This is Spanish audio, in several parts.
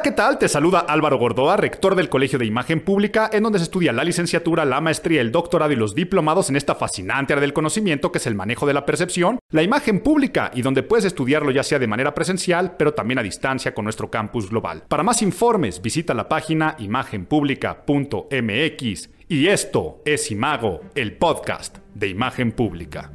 Hola, ¿qué tal? Te saluda Álvaro Gordoa, rector del Colegio de Imagen Pública, en donde se estudia la licenciatura, la maestría, el doctorado y los diplomados en esta fascinante área del conocimiento que es el manejo de la percepción, la imagen pública, y donde puedes estudiarlo ya sea de manera presencial, pero también a distancia con nuestro campus global. Para más informes, visita la página imagenpublica.mx. Y esto es Imago, el podcast de Imagen Pública.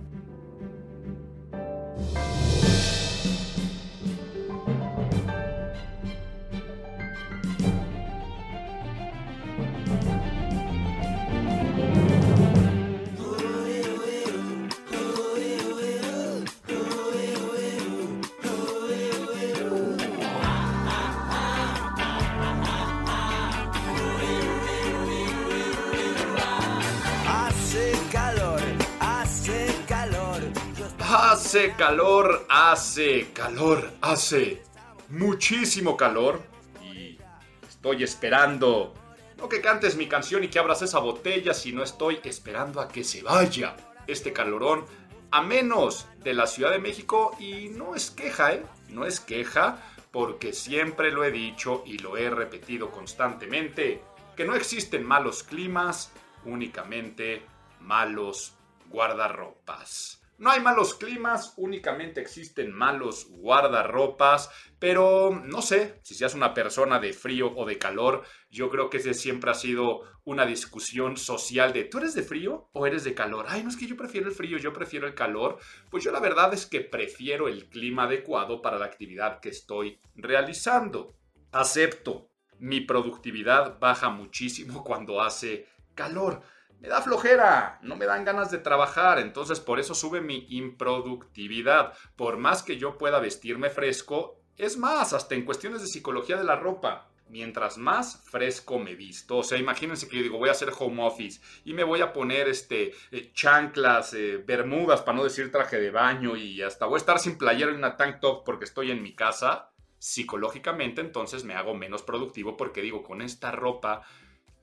Hace calor, hace calor, hace muchísimo calor. Y estoy esperando, no que cantes mi canción y que abras esa botella, sino estoy esperando a que se vaya este calorón a menos de la Ciudad de México. Y no es queja, ¿eh? No es queja, porque siempre lo he dicho y lo he repetido constantemente, que no existen malos climas, únicamente malos guardarropas. No hay malos climas, únicamente existen malos guardarropas, pero no sé si seas una persona de frío o de calor, yo creo que ese siempre ha sido una discusión social de ¿tú eres de frío o eres de calor? Ay, no es que yo prefiero el frío, yo prefiero el calor. Pues yo la verdad es que prefiero el clima adecuado para la actividad que estoy realizando. Acepto, mi productividad baja muchísimo cuando hace calor me da flojera, no me dan ganas de trabajar, entonces por eso sube mi improductividad. Por más que yo pueda vestirme fresco, es más, hasta en cuestiones de psicología de la ropa. Mientras más fresco me visto, o sea, imagínense que yo digo, voy a hacer home office y me voy a poner este eh, chanclas, eh, bermudas, para no decir traje de baño y hasta voy a estar sin playera y una tank top porque estoy en mi casa. Psicológicamente, entonces me hago menos productivo porque digo, con esta ropa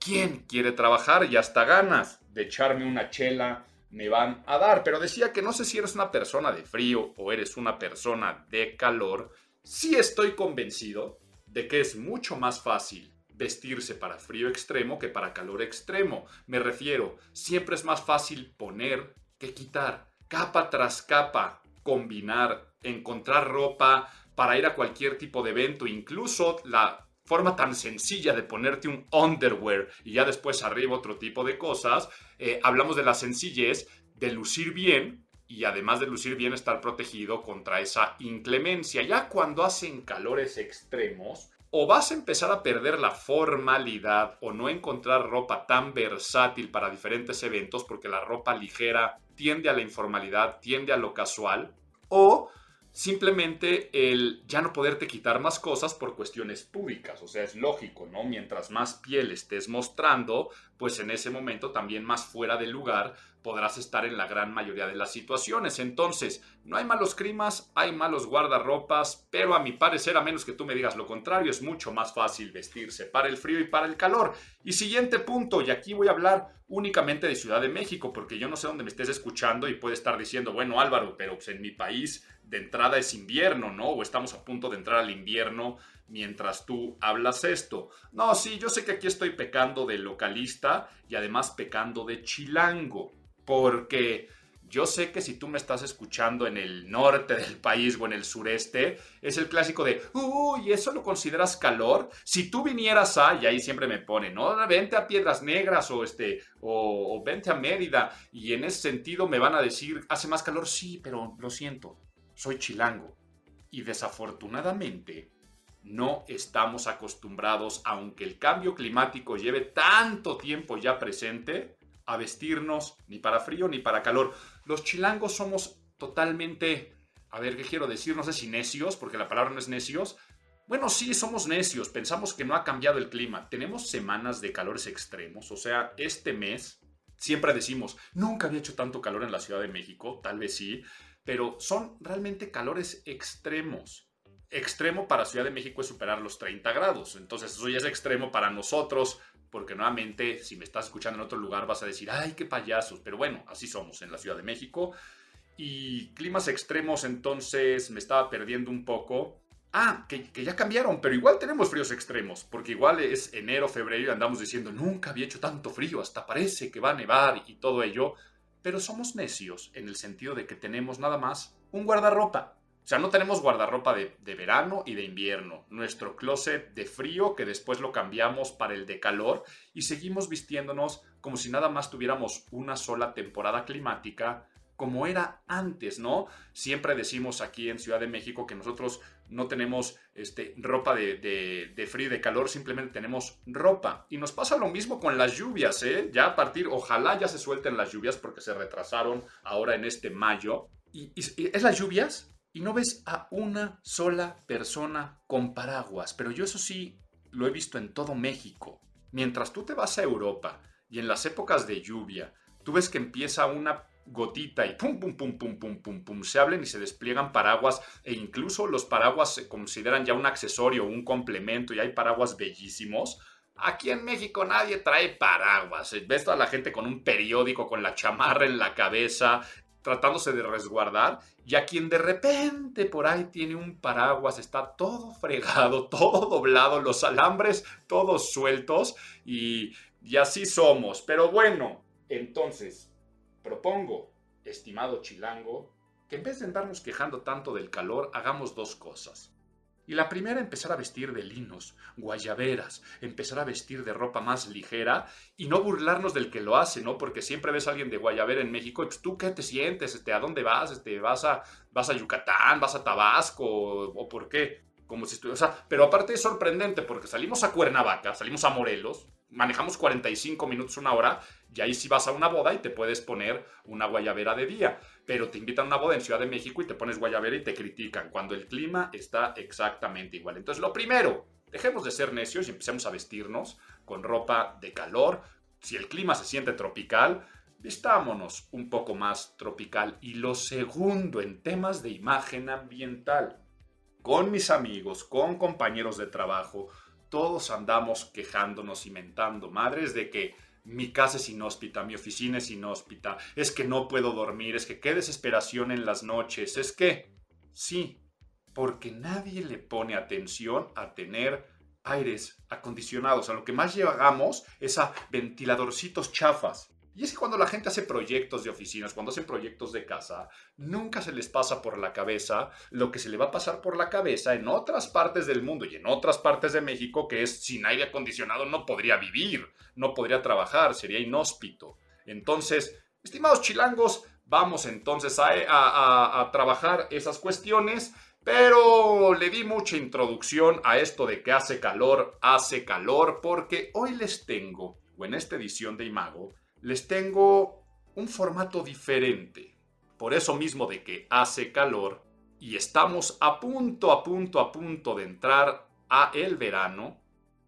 ¿Quién quiere trabajar y hasta ganas de echarme una chela me van a dar? Pero decía que no sé si eres una persona de frío o eres una persona de calor. Sí estoy convencido de que es mucho más fácil vestirse para frío extremo que para calor extremo. Me refiero, siempre es más fácil poner que quitar, capa tras capa, combinar, encontrar ropa para ir a cualquier tipo de evento, incluso la forma tan sencilla de ponerte un underwear y ya después arriba otro tipo de cosas, eh, hablamos de la sencillez de lucir bien y además de lucir bien estar protegido contra esa inclemencia. Ya cuando hacen calores extremos, o vas a empezar a perder la formalidad o no encontrar ropa tan versátil para diferentes eventos porque la ropa ligera tiende a la informalidad, tiende a lo casual, o simplemente el ya no poderte quitar más cosas por cuestiones públicas. O sea, es lógico, ¿no? Mientras más piel estés mostrando, pues en ese momento también más fuera del lugar podrás estar en la gran mayoría de las situaciones. Entonces, no hay malos climas, hay malos guardarropas, pero a mi parecer, a menos que tú me digas lo contrario, es mucho más fácil vestirse para el frío y para el calor. Y siguiente punto, y aquí voy a hablar únicamente de Ciudad de México, porque yo no sé dónde me estés escuchando y puede estar diciendo, bueno Álvaro, pero pues en mi país de entrada es invierno, ¿no? O estamos a punto de entrar al invierno mientras tú hablas esto. No, sí, yo sé que aquí estoy pecando de localista y además pecando de chilango, porque yo sé que si tú me estás escuchando en el norte del país o en el sureste, es el clásico de, uy, ¿eso lo consideras calor? Si tú vinieras a, y ahí siempre me pone, no, vente a Piedras Negras o, este, o vente a Mérida, y en ese sentido me van a decir, hace más calor, sí, pero lo siento, soy chilango. Y desafortunadamente no estamos acostumbrados, aunque el cambio climático lleve tanto tiempo ya presente, a vestirnos ni para frío ni para calor. Los chilangos somos totalmente, a ver, ¿qué quiero decir? No sé si necios, porque la palabra no es necios. Bueno, sí, somos necios, pensamos que no ha cambiado el clima. Tenemos semanas de calores extremos, o sea, este mes siempre decimos, nunca había hecho tanto calor en la Ciudad de México, tal vez sí, pero son realmente calores extremos. Extremo para Ciudad de México es superar los 30 grados, entonces eso ya es extremo para nosotros, porque nuevamente si me estás escuchando en otro lugar vas a decir, ay, qué payasos, pero bueno, así somos en la Ciudad de México. Y climas extremos entonces me estaba perdiendo un poco. ah, que, ya cambiaron, pero igual tenemos fríos extremos, porque igual es enero, febrero y andamos diciendo, nunca había hecho tanto frío, hasta parece que va a nevar y todo ello, pero somos necios en el sentido de que tenemos nada más un guardarropa. O sea, no tenemos guardarropa de, de, verano y de invierno. Nuestro closet de frío que después lo cambiamos para el de calor y seguimos vistiéndonos como si nada más tuviéramos una sola temporada climática como era antes, ¿no? Siempre decimos aquí en Ciudad de México que nosotros no tenemos este, ropa de, de, frío y de calor, simplemente tenemos ropa. Y nos pasa lo mismo con las lluvias, ¿eh? Ya a partir, ojalá ya se suelten las lluvias porque se retrasaron ahora en este mayo. y, y es las lluvias y no ves a una sola persona con paraguas. Pero yo eso sí lo he visto en todo México. Mientras tú te vas a Europa y en las épocas de lluvia, tú ves que empieza una gotita y pum, pum, pum, pum, pum, pum, pum, se hablen y se despliegan paraguas e incluso los paraguas se consideran ya un accesorio, un complemento y hay paraguas bellísimos. Aquí en México nadie trae paraguas. Ves a la gente con un periódico, con la chamarra en la cabeza, tratándose de resguardar, y a quien de repente por ahí tiene un paraguas, está todo fregado, todo doblado, los alambres todos sueltos, y, y así somos. Pero bueno, entonces, propongo, estimado chilango, que en vez de andarnos quejando tanto del calor, hagamos dos cosas. Y la primera, empezar a vestir de linos, guayaberas, empezar a vestir de ropa más ligera y no burlarnos del que lo hace, ¿no? Porque siempre ves a alguien de guayabera en México, pues, ¿tú qué te sientes? Este, ¿A dónde vas? Este, ¿vas, a, ¿Vas a Yucatán? ¿Vas a Tabasco? ¿O por qué? Como si sea, pero aparte es sorprendente porque salimos a Cuernavaca, salimos a Morelos, manejamos 45 minutos, una hora, y ahí sí vas a una boda y te puedes poner una guayabera de día. Pero te invitan a una boda en Ciudad de México y te pones guayabera y te critican cuando el clima está exactamente igual. Entonces, lo primero, dejemos de ser necios y empecemos a vestirnos con ropa de calor. Si el clima se siente tropical, vistámonos un poco más tropical. Y lo segundo, en temas de imagen ambiental, con mis amigos, con compañeros de trabajo, todos andamos quejándonos y mentando madres de que mi casa es inhóspita, mi oficina es inhóspita, es que no puedo dormir, es que qué desesperación en las noches, es que sí, porque nadie le pone atención a tener aires acondicionados. A lo que más llegamos es a ventiladorcitos chafas. Y es que cuando la gente hace proyectos de oficinas, cuando hacen proyectos de casa, nunca se les pasa por la cabeza lo que se le va a pasar por la cabeza en otras partes del mundo y en otras partes de México, que es sin aire acondicionado no podría vivir, no podría trabajar, sería inhóspito. Entonces, estimados chilangos, vamos entonces a, a trabajar esas cuestiones. Pero le di mucha introducción a esto de que hace calor, hace calor, porque hoy les tengo, o en esta edición de Imago, les tengo un formato diferente. Por eso mismo de que hace calor y estamos a punto, a punto, a punto de entrar a el verano.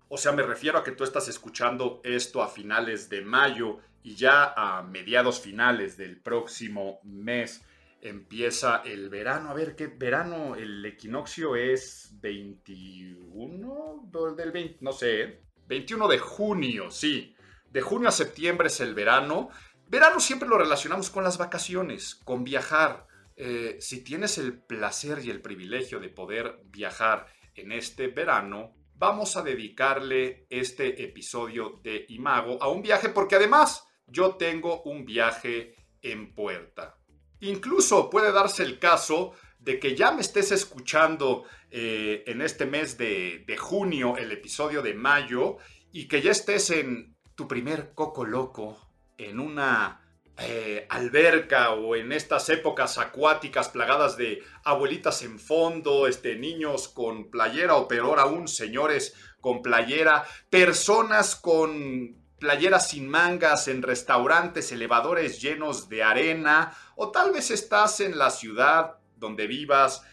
O sea, me refiero a que tú estás escuchando esto a finales de mayo y ya a mediados finales del próximo mes empieza el verano. A ver, ¿qué verano? El equinoccio es 21 del 20, no sé, 21 de junio, sí. De junio a septiembre es el verano. Verano siempre lo relacionamos con las vacaciones, con viajar. Eh, si tienes el placer y el privilegio de poder viajar en este verano, vamos a dedicarle este episodio de Imago a un viaje porque además yo tengo un viaje en puerta. Incluso puede darse el caso de que ya me estés escuchando eh, en este mes de, de junio el episodio de mayo y que ya estés en tu primer coco loco en una eh, alberca o en estas épocas acuáticas plagadas de abuelitas en fondo, este, niños con playera o peor aún, señores con playera, personas con playeras sin mangas en restaurantes, elevadores llenos de arena, o tal vez estás en la ciudad donde vivas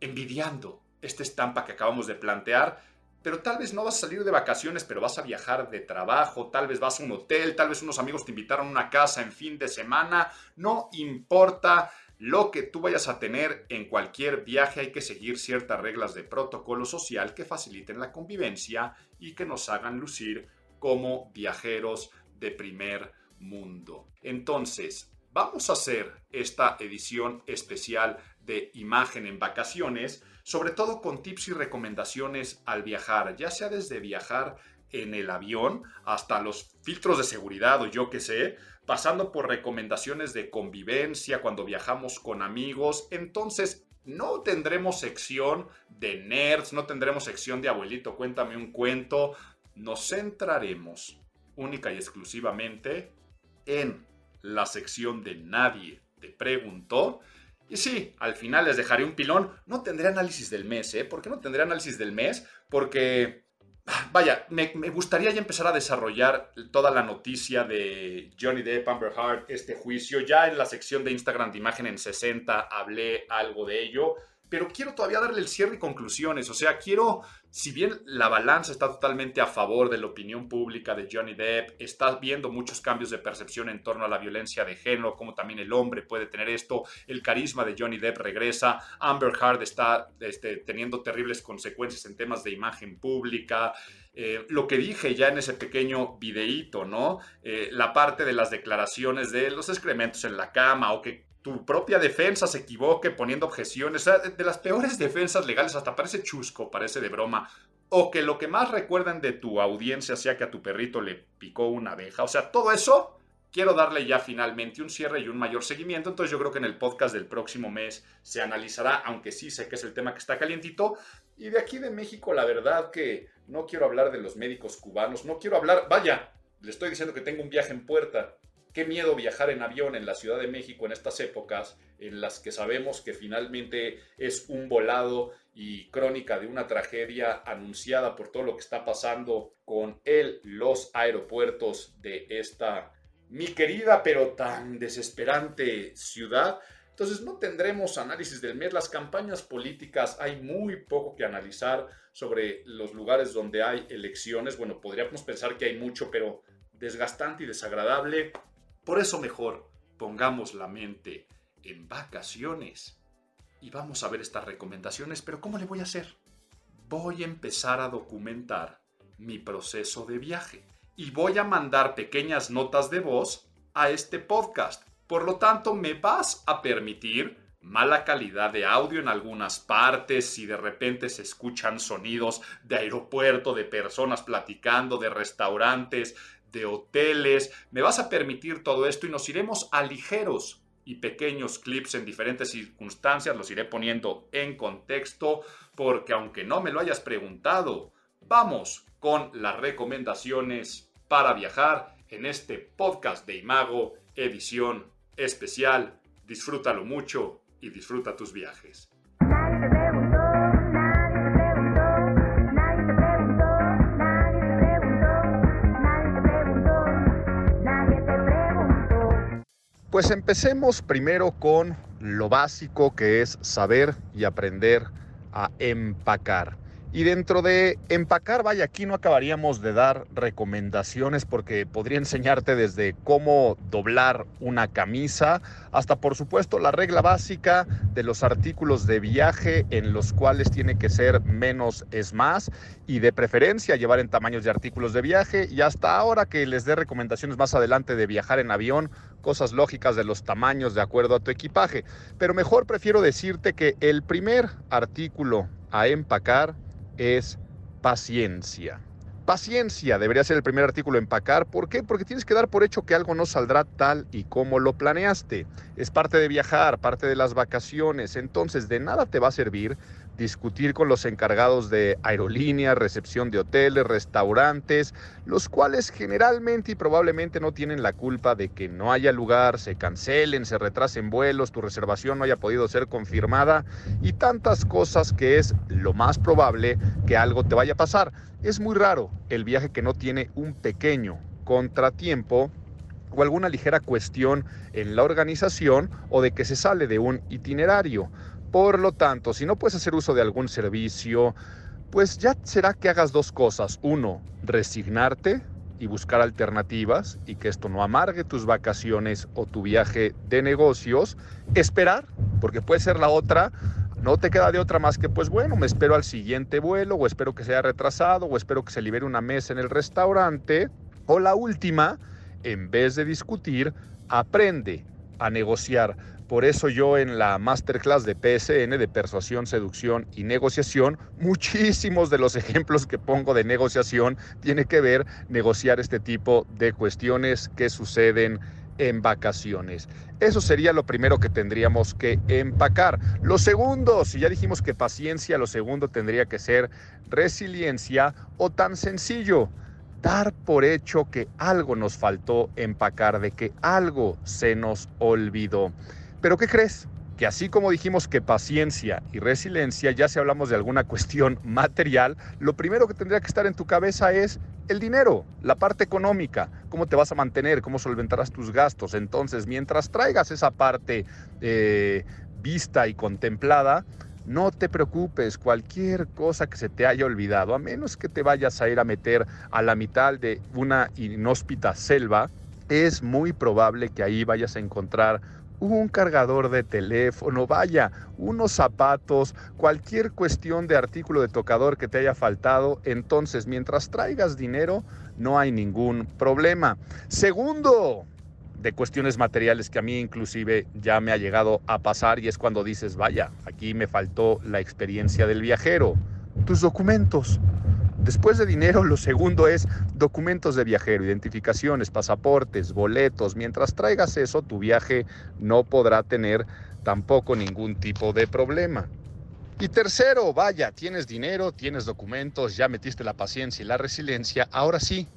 envidiando esta estampa que acabamos de plantear, pero tal vez no vas a salir de vacaciones, pero vas a viajar de trabajo, tal vez vas a un hotel, tal vez unos amigos te invitaron a una casa en fin de semana, no importa lo que tú vayas a tener en cualquier viaje, hay que seguir ciertas reglas de protocolo social que faciliten la convivencia y que nos hagan lucir como viajeros de primer mundo. Entonces, vamos a hacer esta edición especial de imagen en vacaciones, sobre todo con tips y recomendaciones al viajar, ya sea desde viajar en el avión hasta los filtros de seguridad o yo qué sé, pasando por recomendaciones de convivencia cuando viajamos con amigos. Entonces, no tendremos sección de nerds, no tendremos sección de abuelito, cuéntame un cuento. Nos centraremos única y exclusivamente en la sección de nadie te preguntó. Y sí, al final les dejaré un pilón. No tendré análisis del mes, ¿eh? ¿Por qué no tendré análisis del mes? Porque, vaya, me, me, gustaría ya empezar a desarrollar toda la noticia de Johnny Depp, Amber Heard, este juicio. Ya en la sección de Instagram de imagen en 60 hablé algo de ello pero quiero todavía darle el cierre y conclusiones. O sea, quiero, si bien la balanza está totalmente a favor de la opinión pública de Johnny Depp, está viendo muchos cambios de percepción en torno a la violencia de género, como también el hombre puede tener esto, el carisma de Johnny Depp regresa, Amber Heard está este, teniendo terribles consecuencias en temas de imagen pública. Eh, lo que dije ya en ese pequeño videíto, ¿no? Eh, la parte de las declaraciones de los excrementos en la cama o que tu propia defensa se equivoque poniendo objeciones, o sea, de las peores defensas legales, hasta parece chusco, parece de broma, o que lo que más recuerdan de tu audiencia sea que a tu perrito le picó una abeja, o sea, todo eso quiero darle ya finalmente un cierre y un mayor seguimiento, entonces yo creo que en el podcast del próximo mes se analizará, aunque sí sé que es el tema que está calientito, y de aquí de México la verdad que no quiero hablar de los médicos cubanos, no quiero hablar, vaya, le estoy diciendo que tengo un viaje en puerta, Qué miedo viajar en avión en la Ciudad de México en estas épocas en las que sabemos que finalmente es un volado y crónica de una tragedia anunciada por todo lo que está pasando con él, los aeropuertos de esta mi querida pero tan desesperante ciudad. Entonces no tendremos análisis del mes. Las campañas políticas hay muy poco que analizar sobre los lugares donde hay elecciones. Bueno, podríamos pensar que hay mucho, pero desgastante y desagradable. Por eso mejor pongamos la mente en vacaciones y vamos a ver estas recomendaciones, pero ¿cómo le voy a hacer? Voy a empezar a documentar mi proceso de viaje y voy a mandar pequeñas notas de voz a este podcast. Por lo tanto, me vas a permitir mala calidad de audio en algunas partes, si de repente se escuchan sonidos de aeropuerto, de personas platicando, de restaurantes, de hoteles. Me vas a permitir todo esto y nos iremos a ligeros y pequeños clips en diferentes circunstancias. Los iré poniendo en contexto porque aunque no me lo hayas preguntado, vamos con las recomendaciones para viajar en este podcast de Imago, edición especial. Disfrútalo mucho y disfruta tus viajes. Pues empecemos primero con lo básico que es saber y aprender a empacar. Y dentro de empacar, vaya, aquí no acabaríamos de dar recomendaciones porque podría enseñarte desde cómo doblar una camisa hasta, por supuesto, la regla básica de los artículos de viaje en los cuales tiene que ser menos es más y de preferencia llevar en tamaños de artículos de viaje y hasta ahora que les dé recomendaciones más adelante de viajar en avión, cosas lógicas de los tamaños de acuerdo a tu equipaje. Pero mejor prefiero decirte que el primer artículo a empacar es paciencia. Paciencia debería ser el primer artículo a empacar. ¿Por qué? Porque tienes que dar por hecho que algo no saldrá tal y como lo planeaste. Es parte de viajar, parte de las vacaciones. Entonces, de nada te va a servir discutir con los encargados de aerolíneas, recepción de hoteles, restaurantes, los cuales generalmente y probablemente no tienen la culpa de que no haya lugar, se cancelen, se retrasen vuelos, tu reservación no haya podido ser confirmada y tantas cosas que es lo más probable que algo te vaya a pasar. Es muy raro el viaje que no tiene un pequeño contratiempo o alguna ligera cuestión en la organización o de que se sale de un itinerario. Por lo tanto, si no puedes hacer uso de algún servicio, pues ya será que hagas dos cosas. Uno, resignarte y buscar alternativas y que esto no amargue tus vacaciones o tu viaje de negocios. Esperar, porque puede ser la otra. No te queda de otra más que, pues bueno, me espero al siguiente vuelo o espero que sea retrasado o espero que se libere una mesa en el restaurante. O la última, en vez de discutir, aprende a negociar. Por eso yo en la masterclass de PSN, de persuasión, seducción y negociación, muchísimos de los ejemplos que pongo de negociación tiene que ver negociar este tipo de cuestiones que suceden en vacaciones. Eso sería lo primero que tendríamos que empacar. Lo segundo, si ya dijimos que paciencia, lo segundo tendría que ser resiliencia o tan sencillo, dar por hecho que algo nos faltó empacar, de que algo se nos olvidó. Pero ¿qué crees? Que así como dijimos que paciencia y resiliencia, ya si hablamos de alguna cuestión material, lo primero que tendría que estar en tu cabeza es el dinero, la parte económica, cómo te vas a mantener, cómo solventarás tus gastos. Entonces, mientras traigas esa parte eh, vista y contemplada, no te preocupes, cualquier cosa que se te haya olvidado, a menos que te vayas a ir a meter a la mitad de una inhóspita selva, es muy probable que ahí vayas a encontrar un cargador de teléfono, vaya, unos zapatos, cualquier cuestión de artículo de tocador que te haya faltado, entonces mientras traigas dinero no hay ningún problema. Segundo, de cuestiones materiales que a mí inclusive ya me ha llegado a pasar y es cuando dices, vaya, aquí me faltó la experiencia del viajero, tus documentos. Después de dinero, lo segundo es documentos de viajero, identificaciones, pasaportes, boletos. Mientras traigas eso, tu viaje no podrá tener tampoco ningún tipo de problema. Y tercero, vaya, tienes dinero, tienes documentos, ya metiste la paciencia y la resiliencia, ahora sí,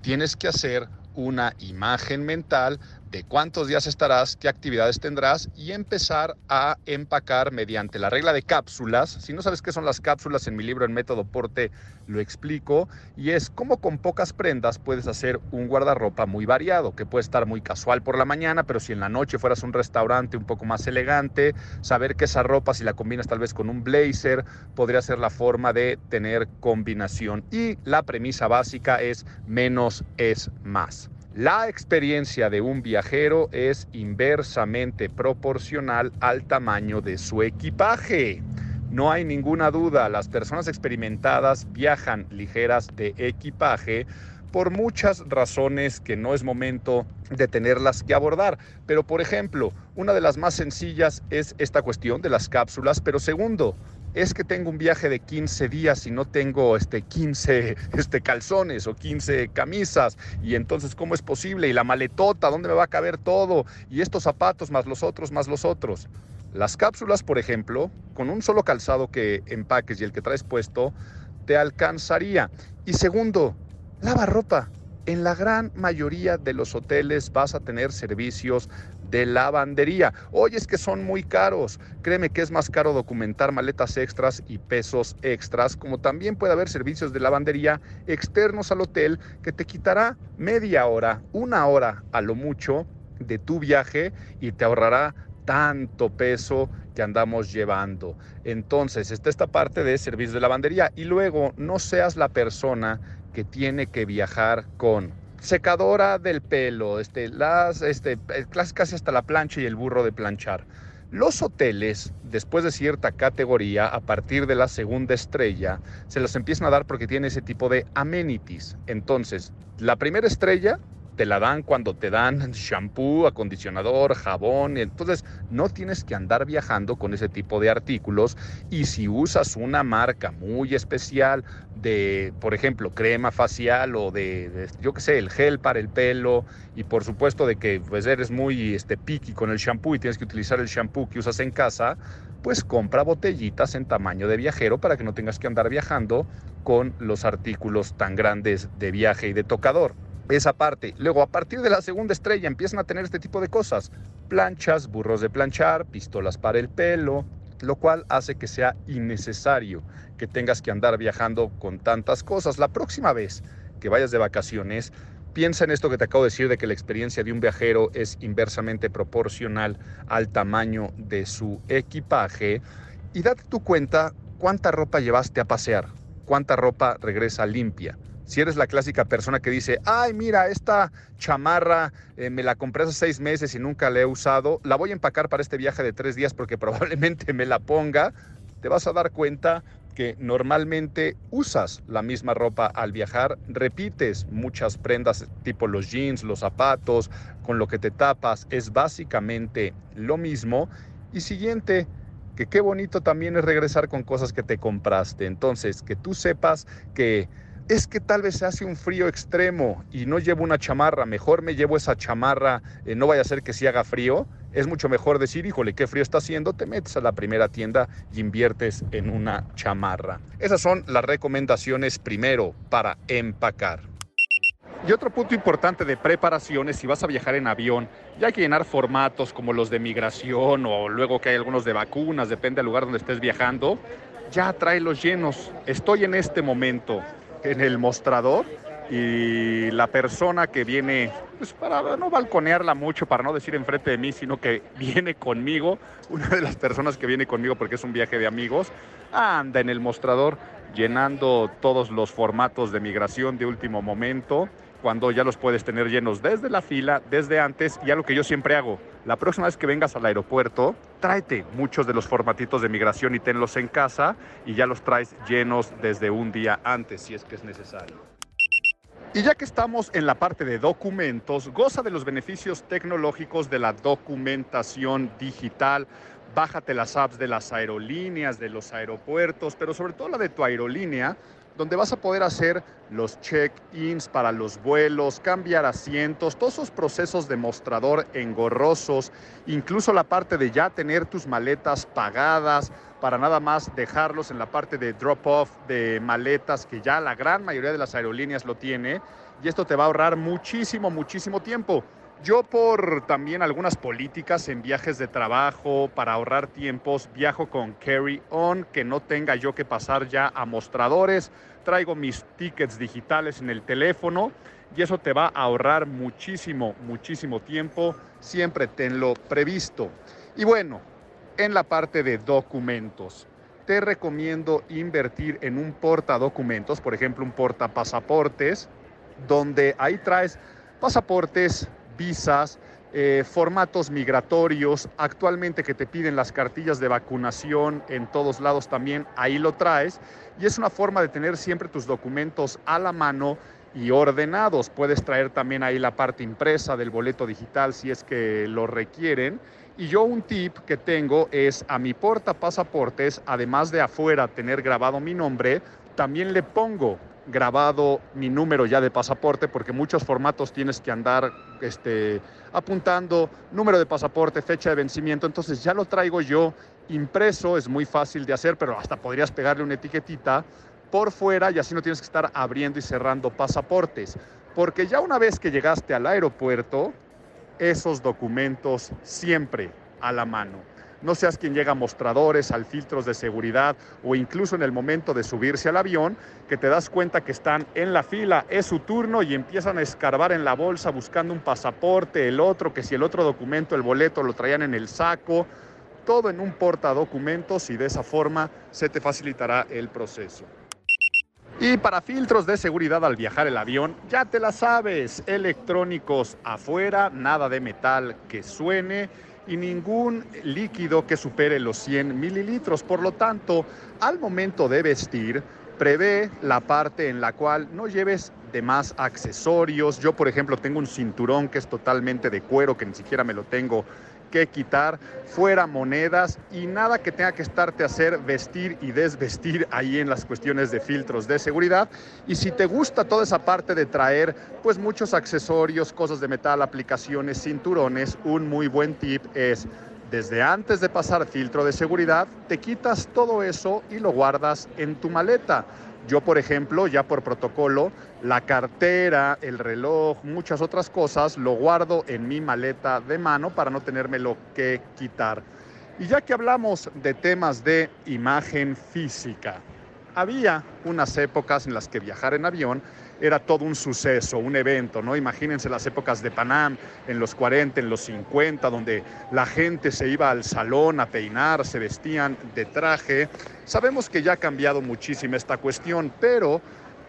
tienes que hacer una imagen mental de cuántos días estarás, qué actividades tendrás y empezar a empacar mediante la regla de cápsulas. Si no sabes qué son las cápsulas, en mi libro El método Porte lo explico y es cómo con pocas prendas puedes hacer un guardarropa muy variado, que puede estar muy casual por la mañana, pero si en la noche fueras a un restaurante un poco más elegante, saber que esa ropa si la combinas tal vez con un blazer, podría ser la forma de tener combinación. Y la premisa básica es menos es más. La experiencia de un viajero es inversamente proporcional al tamaño de su equipaje. No hay ninguna duda, las personas experimentadas viajan ligeras de equipaje por muchas razones que no es momento de tenerlas que abordar. Pero por ejemplo, una de las más sencillas es esta cuestión de las cápsulas, pero segundo, es que tengo un viaje de 15 días y no tengo este 15 este, calzones o 15 camisas. Y entonces, ¿cómo es posible? Y la maletota, ¿dónde me va a caber todo? Y estos zapatos más los otros, más los otros. Las cápsulas, por ejemplo, con un solo calzado que empaques y el que traes puesto, te alcanzaría. Y segundo, lava ropa. En la gran mayoría de los hoteles vas a tener servicios de lavandería. Oye, es que son muy caros. Créeme que es más caro documentar maletas extras y pesos extras, como también puede haber servicios de lavandería externos al hotel que te quitará media hora, una hora a lo mucho de tu viaje y te ahorrará tanto peso que andamos llevando. Entonces, está esta parte de servicios de lavandería y luego no seas la persona que tiene que viajar con secadora del pelo, este, las, este, casi hasta la plancha y el burro de planchar. Los hoteles, después de cierta categoría, a partir de la segunda estrella, se los empiezan a dar porque tiene ese tipo de amenities. Entonces, la primera estrella te la dan cuando te dan shampoo, acondicionador, jabón. Entonces no tienes que andar viajando con ese tipo de artículos. Y si usas una marca muy especial de, por ejemplo, crema facial o de, yo qué sé, el gel para el pelo y por supuesto de que pues, eres muy este, picky con el shampoo y tienes que utilizar el shampoo que usas en casa, pues compra botellitas en tamaño de viajero para que no tengas que andar viajando con los artículos tan grandes de viaje y de tocador esa parte. Luego, a partir de la segunda estrella empiezan a tener este tipo de cosas. Planchas, burros de planchar, pistolas para el pelo, lo cual hace que sea innecesario que tengas que andar viajando con tantas cosas. La próxima vez que vayas de vacaciones, piensa en esto que te acabo de decir de que la experiencia de un viajero es inversamente proporcional al tamaño de su equipaje y date tu cuenta cuánta ropa llevaste a pasear, cuánta ropa regresa limpia si eres la clásica persona que dice, ay, mira, esta chamarra eh, me la compré hace seis meses y nunca la he usado, la voy a empacar para este viaje de tres días porque probablemente me la ponga, te vas a dar cuenta que normalmente usas la misma ropa al viajar, repites muchas prendas tipo los jeans, los zapatos, con lo que te tapas, es básicamente lo mismo. Y siguiente, que qué bonito también es regresar con cosas que te compraste. Entonces, que tú sepas que es que tal vez se hace un frío extremo y no llevo una chamarra, mejor me llevo esa chamarra, eh, no vaya a ser que si haga frío. Es mucho mejor decir, híjole, qué frío está haciendo, te metes a la primera tienda y inviertes en una chamarra. Esas son las recomendaciones primero para empacar. Y otro punto importante de preparación es si vas a viajar en avión, ya hay que llenar formatos como los de migración o luego que hay algunos de vacunas, depende del lugar donde estés viajando, ya trae los llenos. Estoy en este momento en el mostrador y la persona que viene, pues para no balconearla mucho, para no decir enfrente de mí, sino que viene conmigo, una de las personas que viene conmigo porque es un viaje de amigos, anda en el mostrador llenando todos los formatos de migración de último momento, cuando ya los puedes tener llenos desde la fila, desde antes, y algo que yo siempre hago, la próxima vez que vengas al aeropuerto, tráete muchos de los formatitos de migración y tenlos en casa y ya los traes llenos desde un día antes, si es que es necesario. Y ya que estamos en la parte de documentos, goza de los beneficios tecnológicos de la documentación digital. Bájate las apps de las aerolíneas, de los aeropuertos, pero sobre todo la de tu aerolínea donde vas a poder hacer los check-ins para los vuelos, cambiar asientos, todos esos procesos de mostrador engorrosos, incluso la parte de ya tener tus maletas pagadas para nada más dejarlos en la parte de drop-off de maletas que ya la gran mayoría de las aerolíneas lo tiene y esto te va a ahorrar muchísimo, muchísimo tiempo. Yo por también algunas políticas en viajes de trabajo, para ahorrar tiempos, viajo con Carry On, que no tenga yo que pasar ya a mostradores, traigo mis tickets digitales en el teléfono y eso te va a ahorrar muchísimo, muchísimo tiempo, siempre tenlo previsto. Y bueno, en la parte de documentos, te recomiendo invertir en un porta documentos, por ejemplo un porta pasaportes, donde ahí traes pasaportes, visas, eh, formatos migratorios, actualmente que te piden las cartillas de vacunación en todos lados también, ahí lo traes. Y es una forma de tener siempre tus documentos a la mano y ordenados. Puedes traer también ahí la parte impresa del boleto digital si es que lo requieren. Y yo un tip que tengo es a mi porta pasaportes, además de afuera tener grabado mi nombre, también le pongo grabado mi número ya de pasaporte, porque muchos formatos tienes que andar este, apuntando número de pasaporte, fecha de vencimiento, entonces ya lo traigo yo impreso, es muy fácil de hacer, pero hasta podrías pegarle una etiquetita por fuera y así no tienes que estar abriendo y cerrando pasaportes, porque ya una vez que llegaste al aeropuerto, esos documentos siempre a la mano no seas quien llega a mostradores, al filtros de seguridad o incluso en el momento de subirse al avión, que te das cuenta que están en la fila, es su turno y empiezan a escarbar en la bolsa buscando un pasaporte, el otro, que si el otro documento, el boleto lo traían en el saco, todo en un portadocumentos y de esa forma se te facilitará el proceso. Y para filtros de seguridad al viajar el avión, ya te la sabes, electrónicos afuera, nada de metal que suene y ningún líquido que supere los 100 mililitros. Por lo tanto, al momento de vestir, prevé la parte en la cual no lleves demás accesorios. Yo, por ejemplo, tengo un cinturón que es totalmente de cuero, que ni siquiera me lo tengo que quitar, fuera monedas y nada que tenga que estarte a hacer vestir y desvestir ahí en las cuestiones de filtros de seguridad. Y si te gusta toda esa parte de traer pues muchos accesorios, cosas de metal, aplicaciones, cinturones, un muy buen tip es desde antes de pasar filtro de seguridad, te quitas todo eso y lo guardas en tu maleta. Yo, por ejemplo, ya por protocolo, la cartera, el reloj, muchas otras cosas, lo guardo en mi maleta de mano para no tenérmelo que quitar. Y ya que hablamos de temas de imagen física, había unas épocas en las que viajar en avión era todo un suceso, un evento, ¿no? Imagínense las épocas de Panam en los 40, en los 50, donde la gente se iba al salón a peinar, se vestían de traje. Sabemos que ya ha cambiado muchísimo esta cuestión, pero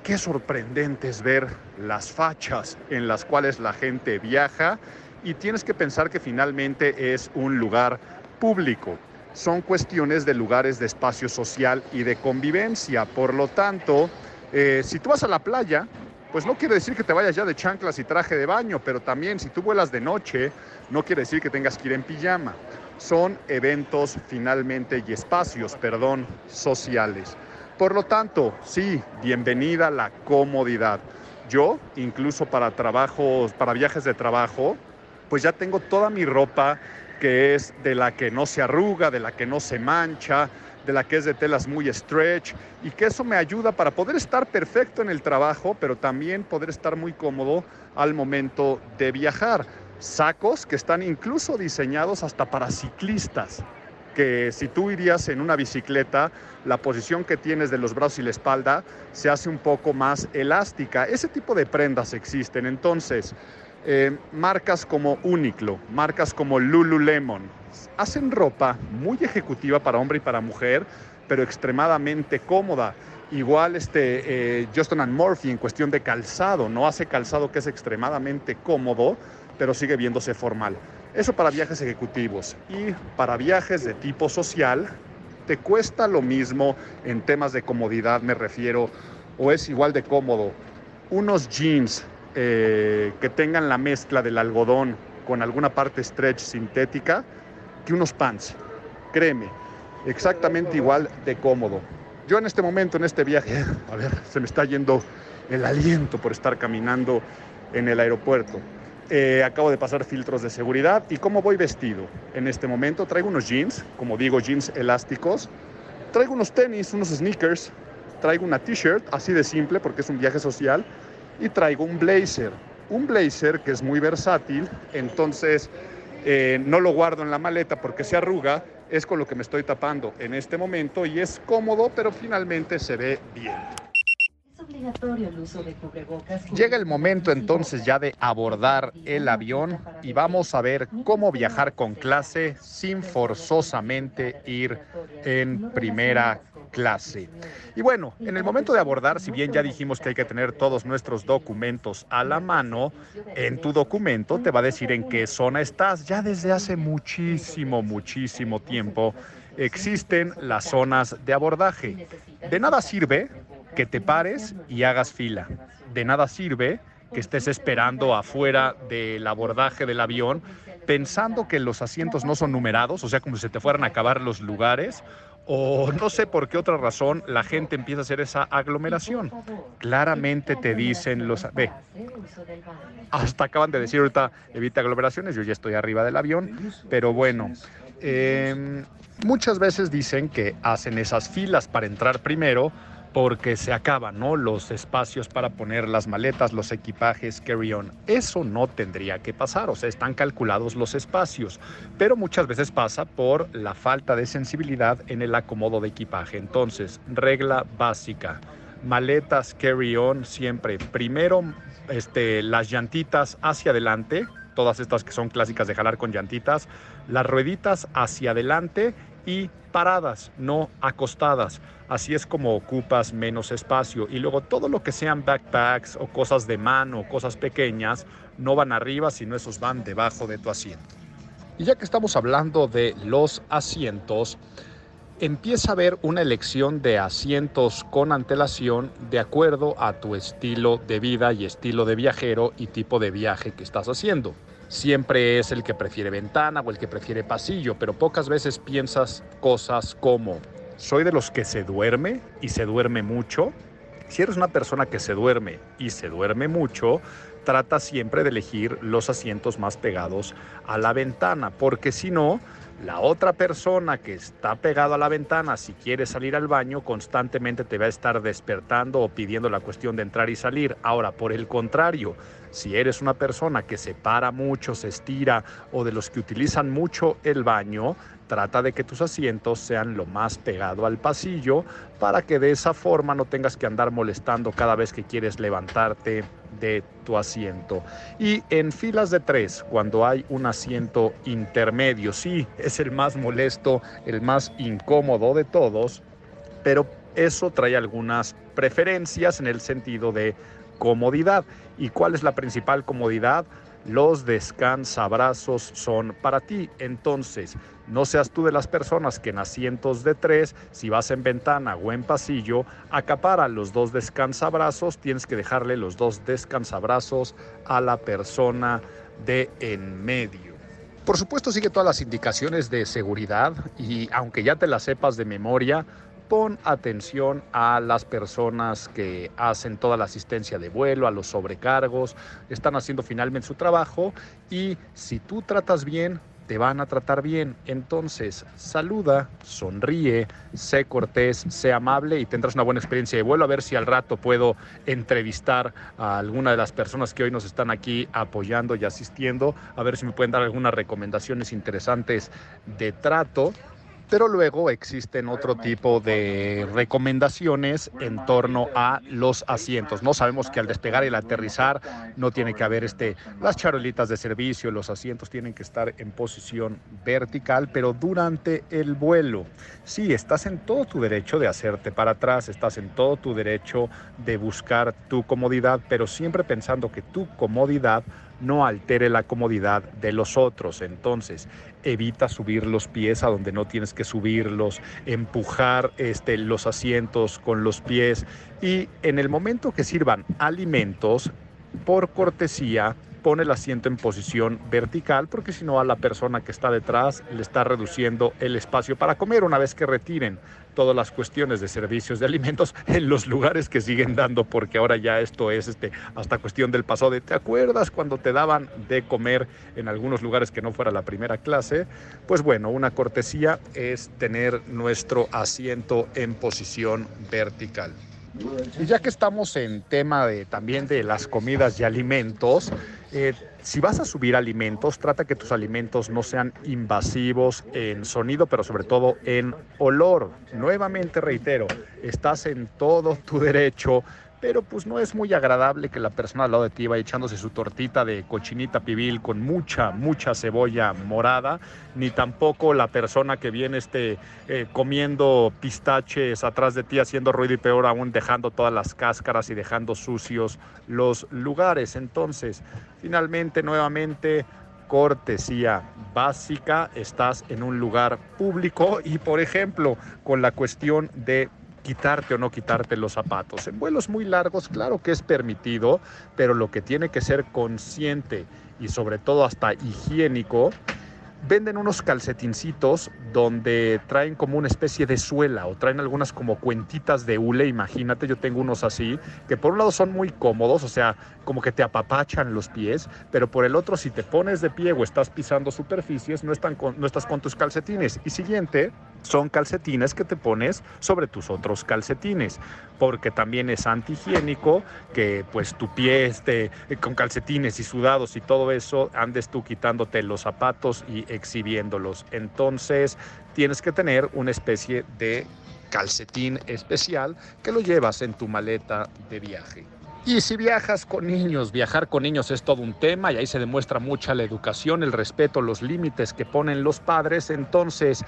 qué sorprendente es ver las fachas en las cuales la gente viaja y tienes que pensar que finalmente es un lugar público. son cuestiones de lugares de espacio social y de convivencia. Por lo tanto, eh, si tú vas a la playa, pues no quiere decir que te vayas ya de chanclas y traje de baño, pero también si tú vuelas de noche, no quiere decir que tengas que ir en pijama. Son eventos finalmente y espacios, perdón, sociales. Por lo tanto, sí, bienvenida la comodidad. Yo, incluso para trabajos, para viajes de trabajo, pues ya tengo toda mi ropa que es de la que no se arruga, de la que no se mancha, de la que es de telas muy stretch y que eso me ayuda para poder estar perfecto en el trabajo, pero también poder estar muy cómodo al momento de viajar. Sacos que están incluso diseñados hasta para ciclistas, que si tú irías en una bicicleta, la posición que tienes de los brazos y la espalda se hace un poco más elástica. Ese tipo de prendas existen. Entonces, eh, marcas como Uniqlo, marcas como Lululemon, hacen ropa muy ejecutiva para hombre y para mujer, pero extremadamente cómoda. Igual este eh, Justin and Murphy en cuestión de calzado, no hace calzado que es extremadamente cómodo, pero sigue viéndose formal. Eso para viajes ejecutivos y para viajes de tipo social, te cuesta lo mismo en temas de comodidad, me refiero, o es igual de cómodo. Unos jeans eh, que tengan la mezcla del algodón con alguna parte stretch sintética que unos pants. Créeme, exactamente igual de cómodo. Yo en este momento, en este viaje, a ver, se me está yendo el aliento por estar caminando en el aeropuerto. Eh, acabo de pasar filtros de seguridad y cómo voy vestido. En este momento traigo unos jeans, como digo, jeans elásticos. Traigo unos tenis, unos sneakers. Traigo una t-shirt, así de simple porque es un viaje social y traigo un blazer. Un blazer que es muy versátil, entonces eh, no lo guardo en la maleta porque se arruga, es con lo que me estoy tapando en este momento y es cómodo, pero finalmente se ve bien. Llega el momento entonces ya de abordar el avión y vamos a ver cómo viajar con clase sin forzosamente ir en primera clase. Y bueno, en el momento de abordar, si bien ya dijimos que hay que tener todos nuestros documentos a la mano, en tu documento te va a decir en qué zona estás. Ya desde hace muchísimo, muchísimo tiempo existen las zonas de abordaje. De nada sirve que te pares y hagas fila. De nada sirve que estés esperando afuera del abordaje del avión pensando que los asientos no son numerados, o sea, como si se te fueran a acabar los lugares, o no sé por qué otra razón la gente empieza a hacer esa aglomeración. Claramente te dicen los... Ve, hasta acaban de decir ahorita evita aglomeraciones, yo ya estoy arriba del avión, pero bueno, em, muchas veces dicen que hacen esas filas para entrar primero porque se acaban ¿no? los espacios para poner las maletas, los equipajes carry-on. Eso no tendría que pasar, o sea, están calculados los espacios, pero muchas veces pasa por la falta de sensibilidad en el acomodo de equipaje. Entonces, regla básica, maletas carry-on siempre, primero este, las llantitas hacia adelante, todas estas que son clásicas de jalar con llantitas, las rueditas hacia adelante y paradas, no acostadas. Así es como ocupas menos espacio. Y luego todo lo que sean backpacks o cosas de mano, cosas pequeñas, no van arriba, sino esos van debajo de tu asiento. Y ya que estamos hablando de los asientos, empieza a haber una elección de asientos con antelación de acuerdo a tu estilo de vida y estilo de viajero y tipo de viaje que estás haciendo siempre es el que prefiere ventana o el que prefiere pasillo, pero pocas veces piensas cosas como, soy de los que se duerme y se duerme mucho. Si eres una persona que se duerme y se duerme mucho, trata siempre de elegir los asientos más pegados a la ventana, porque si no, la otra persona que está pegado a la ventana, si quiere salir al baño, constantemente te va a estar despertando o pidiendo la cuestión de entrar y salir. Ahora, por el contrario, si eres una persona que se para mucho, se estira o de los que utilizan mucho el baño, trata de que tus asientos sean lo más pegado al pasillo para que de esa forma no tengas que andar molestando cada vez que quieres levantarte de tu asiento. Y en filas de tres, cuando hay un asiento intermedio, sí, es el más molesto, el más incómodo de todos, pero eso trae algunas preferencias en el sentido de comodidad. ¿Y cuál es la principal comodidad? los descansabrazos son para ti. Entonces, no seas tú de las personas que en asientos de tres, si vas en ventana o en pasillo, acapara los dos descansabrazos, tienes que dejarle los dos descansabrazos a la persona de en medio. Por supuesto, sigue todas las indicaciones de seguridad y aunque ya te las sepas de memoria, pon atención a las personas que hacen toda la asistencia de vuelo, a los sobrecargos, están haciendo finalmente su trabajo y si tú tratas bien, te van a tratar bien. Entonces, saluda, sonríe, sé cortés, sé amable y tendrás una buena experiencia de vuelo. A ver si al rato puedo entrevistar a alguna de las personas que hoy nos están aquí apoyando y asistiendo, a ver si me pueden dar algunas recomendaciones interesantes de trato pero luego existen otro tipo de recomendaciones en torno a los asientos. No sabemos que al despegar y al aterrizar no tiene que haber este, las charolitas de servicio, los asientos tienen que estar en posición vertical, pero durante el vuelo, sí, estás en todo tu derecho de hacerte para atrás, estás en todo tu derecho de buscar tu comodidad, pero siempre pensando que tu comodidad no altere la comodidad de los otros. Entonces, evita subir los pies a donde no tienes que subirlos, empujar este, los asientos con los pies y en el momento que sirvan alimentos, por cortesía, pone el asiento en posición vertical porque si no a la persona que está detrás le está reduciendo el espacio para comer una vez que retiren todas las cuestiones de servicios de alimentos en los lugares que siguen dando porque ahora ya esto es este hasta cuestión del pasado de ¿te acuerdas cuando te daban de comer en algunos lugares que no fuera la primera clase? Pues bueno, una cortesía es tener nuestro asiento en posición vertical. Y ya que estamos en tema de, también de las comidas y alimentos, eh, si vas a subir alimentos, trata que tus alimentos no sean invasivos en sonido, pero sobre todo en olor. Nuevamente reitero, estás en todo tu derecho pero pues no es muy agradable que la persona al lado de ti vaya echándose su tortita de cochinita pibil con mucha, mucha cebolla morada, ni tampoco la persona que viene este, eh, comiendo pistaches atrás de ti haciendo ruido y peor aún dejando todas las cáscaras y dejando sucios los lugares. Entonces, finalmente, nuevamente, cortesía básica, estás en un lugar público y por ejemplo con la cuestión de quitarte o no quitarte los zapatos. En vuelos muy largos, claro que es permitido, pero lo que tiene que ser consciente y sobre todo hasta higiénico venden unos calcetincitos donde traen como una especie de suela o traen algunas como cuentitas de hule, imagínate, yo tengo unos así, que por un lado son muy cómodos, o sea, como que te apapachan los pies, pero por el otro si te pones de pie o estás pisando superficies, no, están no estás con tus calcetines. Y siguiente, son calcetines que te pones sobre tus otros calcetines, porque también es antihigiénico que pues tu pie esté con calcetines y sudados y todo eso, andes tú quitándote los zapatos y exhibiéndolos. Entonces tienes que tener una especie de calcetín especial que lo llevas en tu maleta de viaje. Y si viajas con niños, viajar con niños es todo un tema y ahí se demuestra mucha la educación, el respeto, los límites que ponen los padres. Entonces,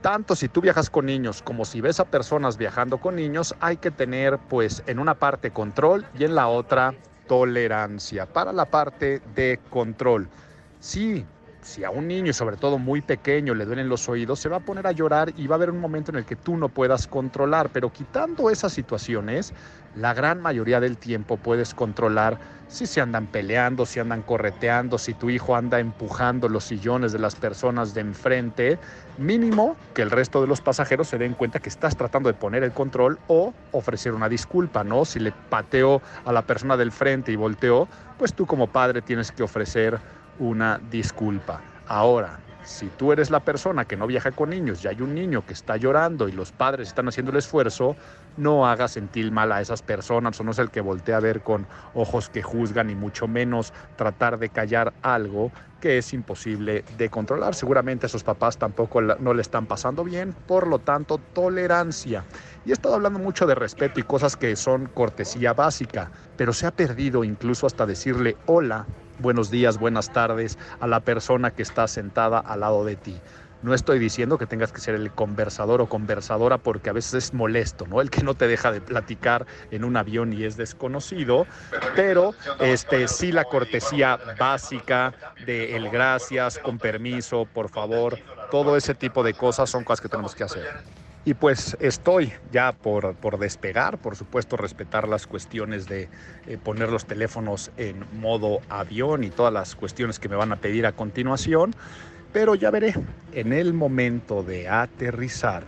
tanto si tú viajas con niños como si ves a personas viajando con niños, hay que tener pues en una parte control y en la otra tolerancia. Para la parte de control, sí, si a un niño, sobre todo muy pequeño, le duelen los oídos, se va a poner a llorar y va a haber un momento en el que tú no puedas controlar. Pero quitando esas situaciones, la gran mayoría del tiempo puedes controlar si se andan peleando, si andan correteando, si tu hijo anda empujando los sillones de las personas de enfrente. Mínimo que el resto de los pasajeros se den cuenta que estás tratando de poner el control o ofrecer una disculpa, ¿no? Si le pateó a la persona del frente y volteó, pues tú como padre tienes que ofrecer una disculpa. Ahora, si tú eres la persona que no viaja con niños y hay un niño que está llorando y los padres están haciendo el esfuerzo, no hagas sentir mal a esas personas o no es el que voltea a ver con ojos que juzgan y mucho menos tratar de callar algo que es imposible de controlar. Seguramente a sus papás tampoco no le están pasando bien, por lo tanto, tolerancia. Y he estado hablando mucho de respeto y cosas que son cortesía básica, pero se ha perdido incluso hasta decirle hola buenos días, buenas tardes a la persona que está sentada al lado de ti. No estoy diciendo que tengas que ser el conversador o conversadora porque a veces es molesto, ¿no? El que no te deja de platicar en un avión y es desconocido, pero este sí la cortesía básica de el gracias, con permiso, por favor, todo ese tipo de cosas son cosas que tenemos que hacer. Y pues estoy ya por, por despegar, por supuesto respetar las cuestiones de eh, poner los teléfonos en modo avión y todas las cuestiones que me van a pedir a continuación, pero ya veré en el momento de aterrizar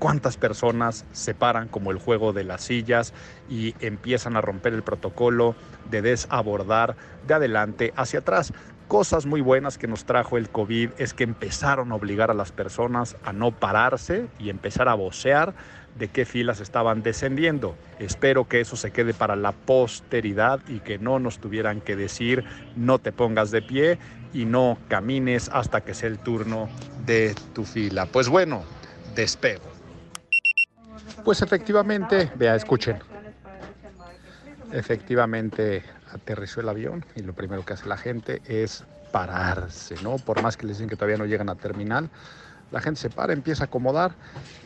cuántas personas se paran como el juego de las sillas y empiezan a romper el protocolo de desabordar de adelante hacia atrás cosas muy buenas que nos trajo el COVID es que empezaron a obligar a las personas a no pararse y empezar a vocear de qué filas estaban descendiendo. Espero que eso se quede para la posteridad y que no nos tuvieran que decir no te pongas de pie y no camines hasta que sea el turno de tu fila. Pues bueno, despego. Pues efectivamente, vea, escuchen. Efectivamente aterrizó el avión y lo primero que hace la gente es pararse, ¿no? Por más que les dicen que todavía no llegan a terminal, la gente se para, empieza a acomodar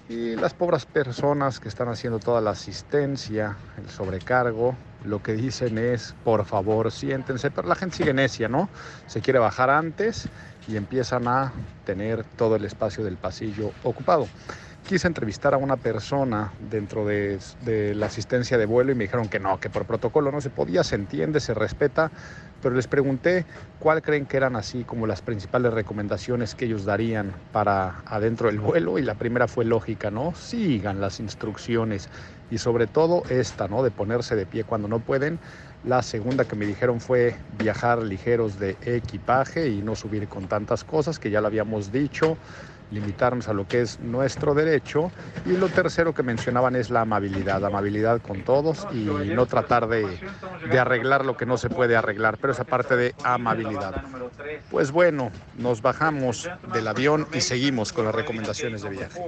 y las pobres personas que están haciendo toda la asistencia, el sobrecargo, lo que dicen es, por favor, siéntense, pero la gente sigue necia, ¿no? Se quiere bajar antes y empiezan a tener todo el espacio del pasillo ocupado quise entrevistar a una persona dentro de, la asistencia de vuelo y me dijeron que no, que por protocolo no se podía, se entiende, se respeta, pero les pregunté cuál creen que eran así como las principales recomendaciones que ellos darían para adentro del vuelo y la primera fue lógica, ¿no? Sigan las instrucciones y sobre todo esta, ¿no? De ponerse de pie cuando no pueden. La segunda que me dijeron fue viajar ligeros de equipaje y no subir con tantas cosas que ya lo habíamos dicho limitarnos a lo que es nuestro derecho. Y lo tercero que mencionaban es la amabilidad, amabilidad con todos y no tratar de, arreglar lo que no se puede arreglar, pero esa parte de amabilidad. Pues bueno, nos bajamos del avión y seguimos con las recomendaciones de viaje.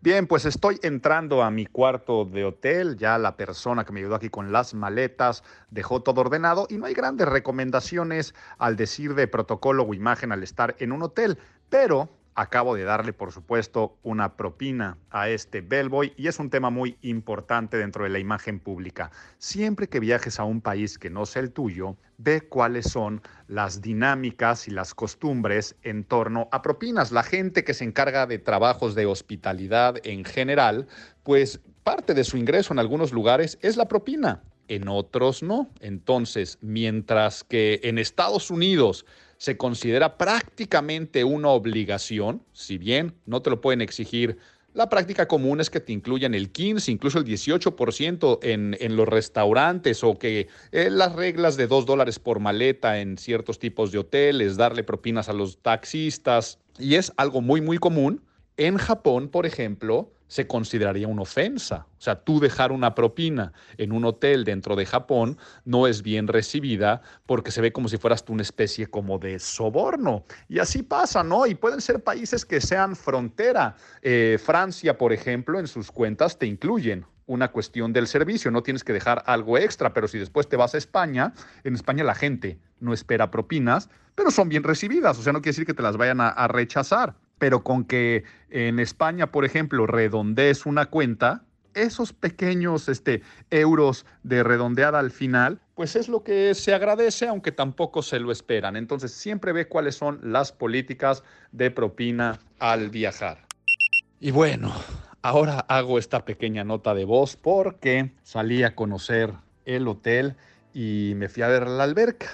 Bien, pues estoy entrando a mi cuarto de hotel, ya la persona que me ayudó aquí con las maletas dejó todo ordenado y no hay grandes recomendaciones al decir de protocolo o imagen al estar en un hotel, pero Acabo de darle, por supuesto, una propina a este bellboy y es un tema muy importante dentro de la imagen pública. Siempre que viajes a un país que no sea el tuyo, ve cuáles son las dinámicas y las costumbres en torno a propinas. La gente que se encarga de trabajos de hospitalidad en general, pues parte de su ingreso en algunos lugares es la propina, en otros no. Entonces, mientras que en Estados Unidos se considera prácticamente una obligación, si bien no te lo pueden exigir. La práctica común es que te incluyan el 15, incluso el 18% en, los restaurantes o que eh, las reglas de 2 dólares por maleta en ciertos tipos de hoteles, darle propinas a los taxistas, y es algo muy, muy común. En Japón, por ejemplo, se consideraría una ofensa. O sea, tú dejar una propina en un hotel dentro de Japón no es bien recibida porque se ve como si fueras tú una especie como de soborno. Y así pasa, ¿no? Y pueden ser países que sean frontera. Eh, Francia, por ejemplo, en sus cuentas te incluyen una cuestión del servicio, no tienes que dejar algo extra, pero si después te vas a España, en España la gente no espera propinas, pero son bien recibidas, o sea, no quiere decir que te las vayan a rechazar pero con que en España, por ejemplo, redondees una cuenta, esos pequeños este, euros de redondeada al final, pues es lo que se agradece, aunque tampoco se lo esperan. Entonces, siempre ve cuáles son las políticas de propina al viajar. Y bueno, ahora hago esta pequeña nota de voz porque salí a conocer el hotel y me fui a ver la alberca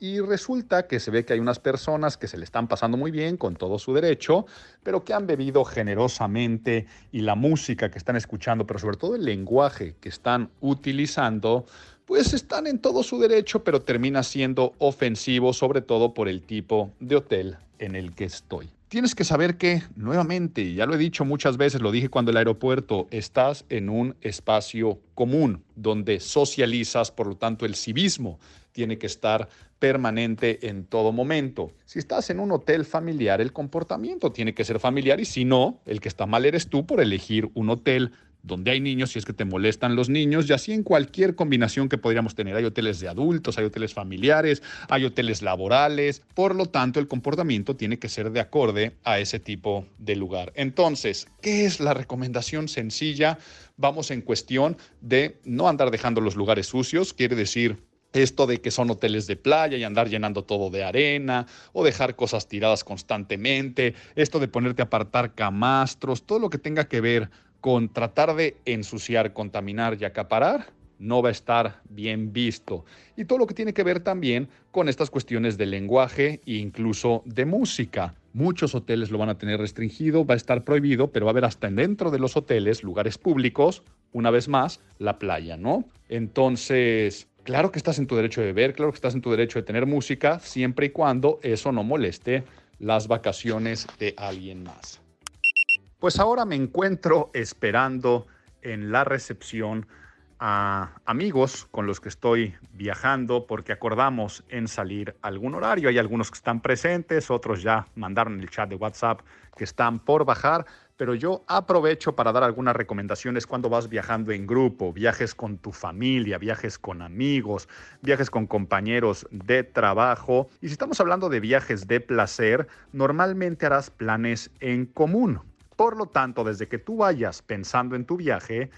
y resulta que se ve que hay unas personas que se le están pasando muy bien con todo su derecho, pero que han bebido generosamente y la música que están escuchando, pero sobre todo el lenguaje que están utilizando, pues están en todo su derecho, pero termina siendo ofensivo, sobre todo por el tipo de hotel en el que estoy. Tienes que saber que, nuevamente, ya lo he dicho muchas veces, lo dije cuando el aeropuerto, estás en un espacio común donde socializas, por lo tanto el civismo tiene que estar permanente en todo momento. Si estás en un hotel familiar, el comportamiento tiene que ser familiar y si no, el que está mal eres tú por elegir un hotel donde hay niños si es que te molestan los niños y así en cualquier combinación que podríamos tener. Hay hoteles de adultos, hay hoteles familiares, hay hoteles laborales. Por lo tanto, el comportamiento tiene que ser de acorde a ese tipo de lugar. Entonces, ¿qué es la recomendación sencilla? Vamos en cuestión de no andar dejando los lugares sucios, quiere decir esto de que son hoteles de playa y andar llenando todo de arena o dejar cosas tiradas constantemente, esto de ponerte a apartar camastros, todo lo que tenga que ver con tratar de ensuciar, contaminar y acaparar, no va a estar bien visto. Y todo lo que tiene que ver también con estas cuestiones de lenguaje e incluso de música. Muchos hoteles lo van a tener restringido, va a estar prohibido, pero va a haber hasta dentro de los hoteles, lugares públicos, una vez más, la playa, ¿no? Entonces, Claro que estás en tu derecho de beber, claro que estás en tu derecho de tener música, siempre y cuando eso no moleste las vacaciones de alguien más. Pues ahora me encuentro esperando en la recepción a amigos con los que estoy viajando porque acordamos en salir algún horario. Hay algunos que están presentes, otros ya mandaron el chat de WhatsApp que están por bajar, pero yo aprovecho para dar algunas recomendaciones cuando vas viajando en grupo, viajes con tu familia, viajes con amigos, viajes con compañeros de trabajo. Y si estamos hablando de viajes de placer, normalmente harás planes en común. Por lo tanto, desde que tú vayas pensando en tu viaje,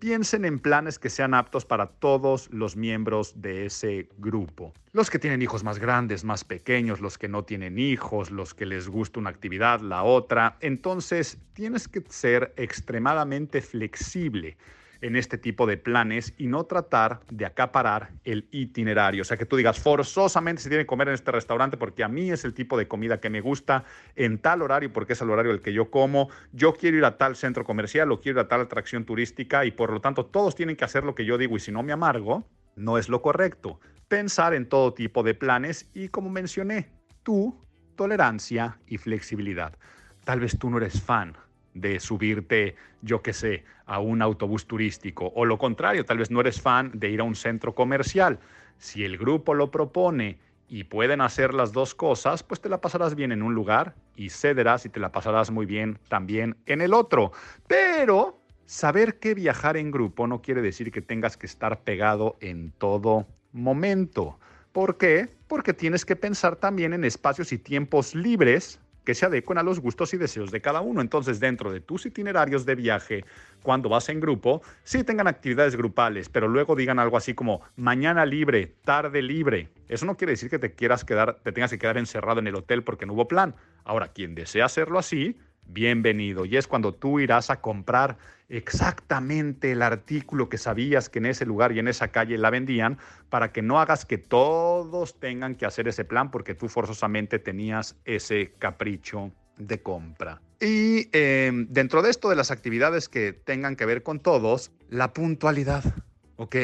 piensen en planes que sean aptos para todos los miembros de ese grupo. Los que tienen hijos más grandes, más pequeños, los que no tienen hijos, los que les gusta una actividad, la otra. Entonces, tienes que ser extremadamente flexible en este tipo de planes y no tratar de acaparar el itinerario. O sea, que tú digas, forzosamente se tiene que comer en este restaurante porque a mí es el tipo de comida que me gusta en tal horario porque es el horario el que yo como. Yo quiero ir a tal centro comercial o quiero ir a tal atracción turística y por lo tanto todos tienen que hacer lo que yo digo y si no me amargo, no es lo correcto. Pensar en todo tipo de planes y como mencioné, tú, tolerancia y flexibilidad. Tal vez tú no eres fan de subirte, yo qué sé, a un autobús turístico. O lo contrario, tal vez no eres fan de ir a un centro comercial. Si el grupo lo propone y pueden hacer las dos cosas, pues te la pasarás bien en un lugar y cederás y te la pasarás muy bien también en el otro. Pero saber que viajar en grupo no quiere decir que tengas que estar pegado en todo momento. ¿Por qué? Porque tienes que pensar también en espacios y tiempos libres que se adecuen a los gustos y deseos de cada uno. Entonces, dentro de tus itinerarios de viaje, cuando vas en grupo, sí tengan actividades grupales, pero luego digan algo así como mañana libre, tarde libre. Eso no quiere decir que te quieras quedar, te tengas que quedar encerrado en el hotel porque no hubo plan. Ahora, quien desea hacerlo así, bienvenido. Y es cuando tú irás a comprar exactamente el artículo que sabías que en ese lugar y en esa calle la vendían para que no hagas que todos tengan que hacer ese plan porque tú forzosamente tenías ese capricho de compra. Y em, dentro de esto de las actividades que tengan que ver con todos, la puntualidad, ¿ok?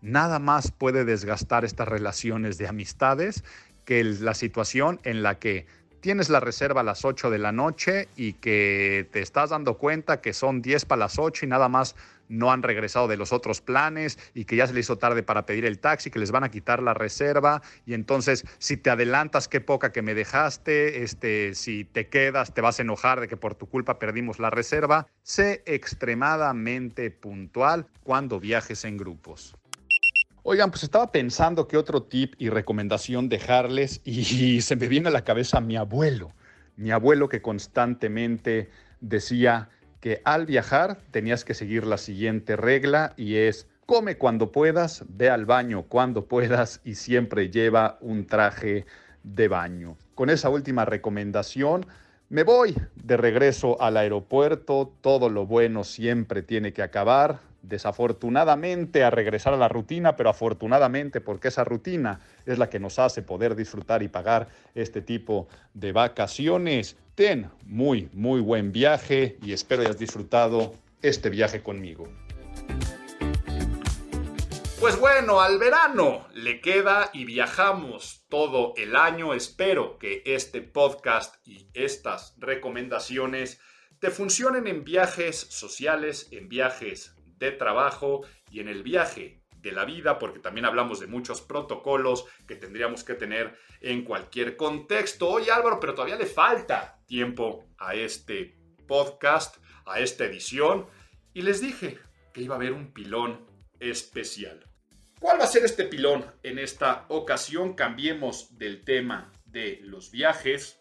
Nada más puede desgastar estas relaciones de amistades que la situación en la que tienes la reserva a las 8 de la noche y que te estás dando cuenta que son 10 para las 8 y nada más no han regresado de los otros planes y que ya se les hizo tarde para pedir el taxi, que les van a quitar la reserva y entonces si te adelantas qué poca que me dejaste, este si te quedas te vas a enojar de que por tu culpa perdimos la reserva. Sé extremadamente puntual cuando viajes en grupos. Oigan, pues estaba pensando qué otro tip y recomendación dejarles y se me viene a la cabeza mi abuelo. Mi abuelo que constantemente decía que al viajar tenías que seguir la siguiente regla y es come cuando puedas, ve al baño cuando puedas y siempre lleva un traje de baño. Con esa última recomendación, me voy de regreso al aeropuerto, todo lo bueno siempre tiene que acabar, desafortunadamente a regresar a la rutina, pero afortunadamente porque esa rutina es la que nos hace poder disfrutar y pagar este tipo de vacaciones. Ten muy, muy buen viaje y espero hayas disfrutado este viaje conmigo. Pues bueno, al verano le queda y viajamos todo el año. Espero que este podcast y estas recomendaciones te funcionen en viajes sociales, en viajes de trabajo y en el viaje de la vida, porque también hablamos de muchos protocolos que tendríamos que tener en cualquier contexto. Oye Álvaro, pero todavía le falta tiempo a este podcast, a esta edición. y les dije que iba a haber un pilón especial. ¿Cuál va a ser este pilón? En esta ocasión cambiemos del tema de los viajes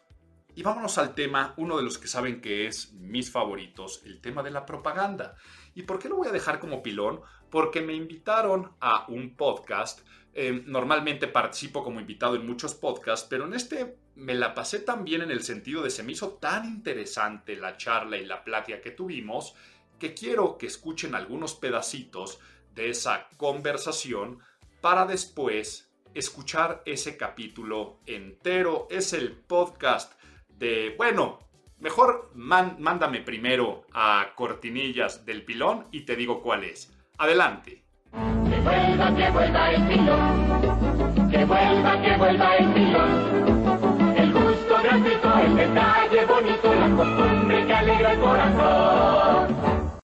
y vámonos al tema, uno de los que saben que es mis favoritos, el tema de la propaganda. ¿Y por qué lo voy a dejar como pilón? Porque me invitaron a un podcast. Eh, normalmente participo como invitado en muchos podcasts, pero en este me la pasé tan bien en el sentido de se me hizo tan interesante la charla y la plática que tuvimos que quiero que escuchen algunos pedacitos de esa conversación para después escuchar ese capítulo entero. Es el podcast de, bueno, mejor mándame primero a cortinillas del pilón y te digo cuál es. Adelante. Que vuelva, que vuelva el pilón. Que vuelva, que vuelva el pilón. El gusto gratuito, el detalle bonito, la costumbre que alegra el corazón.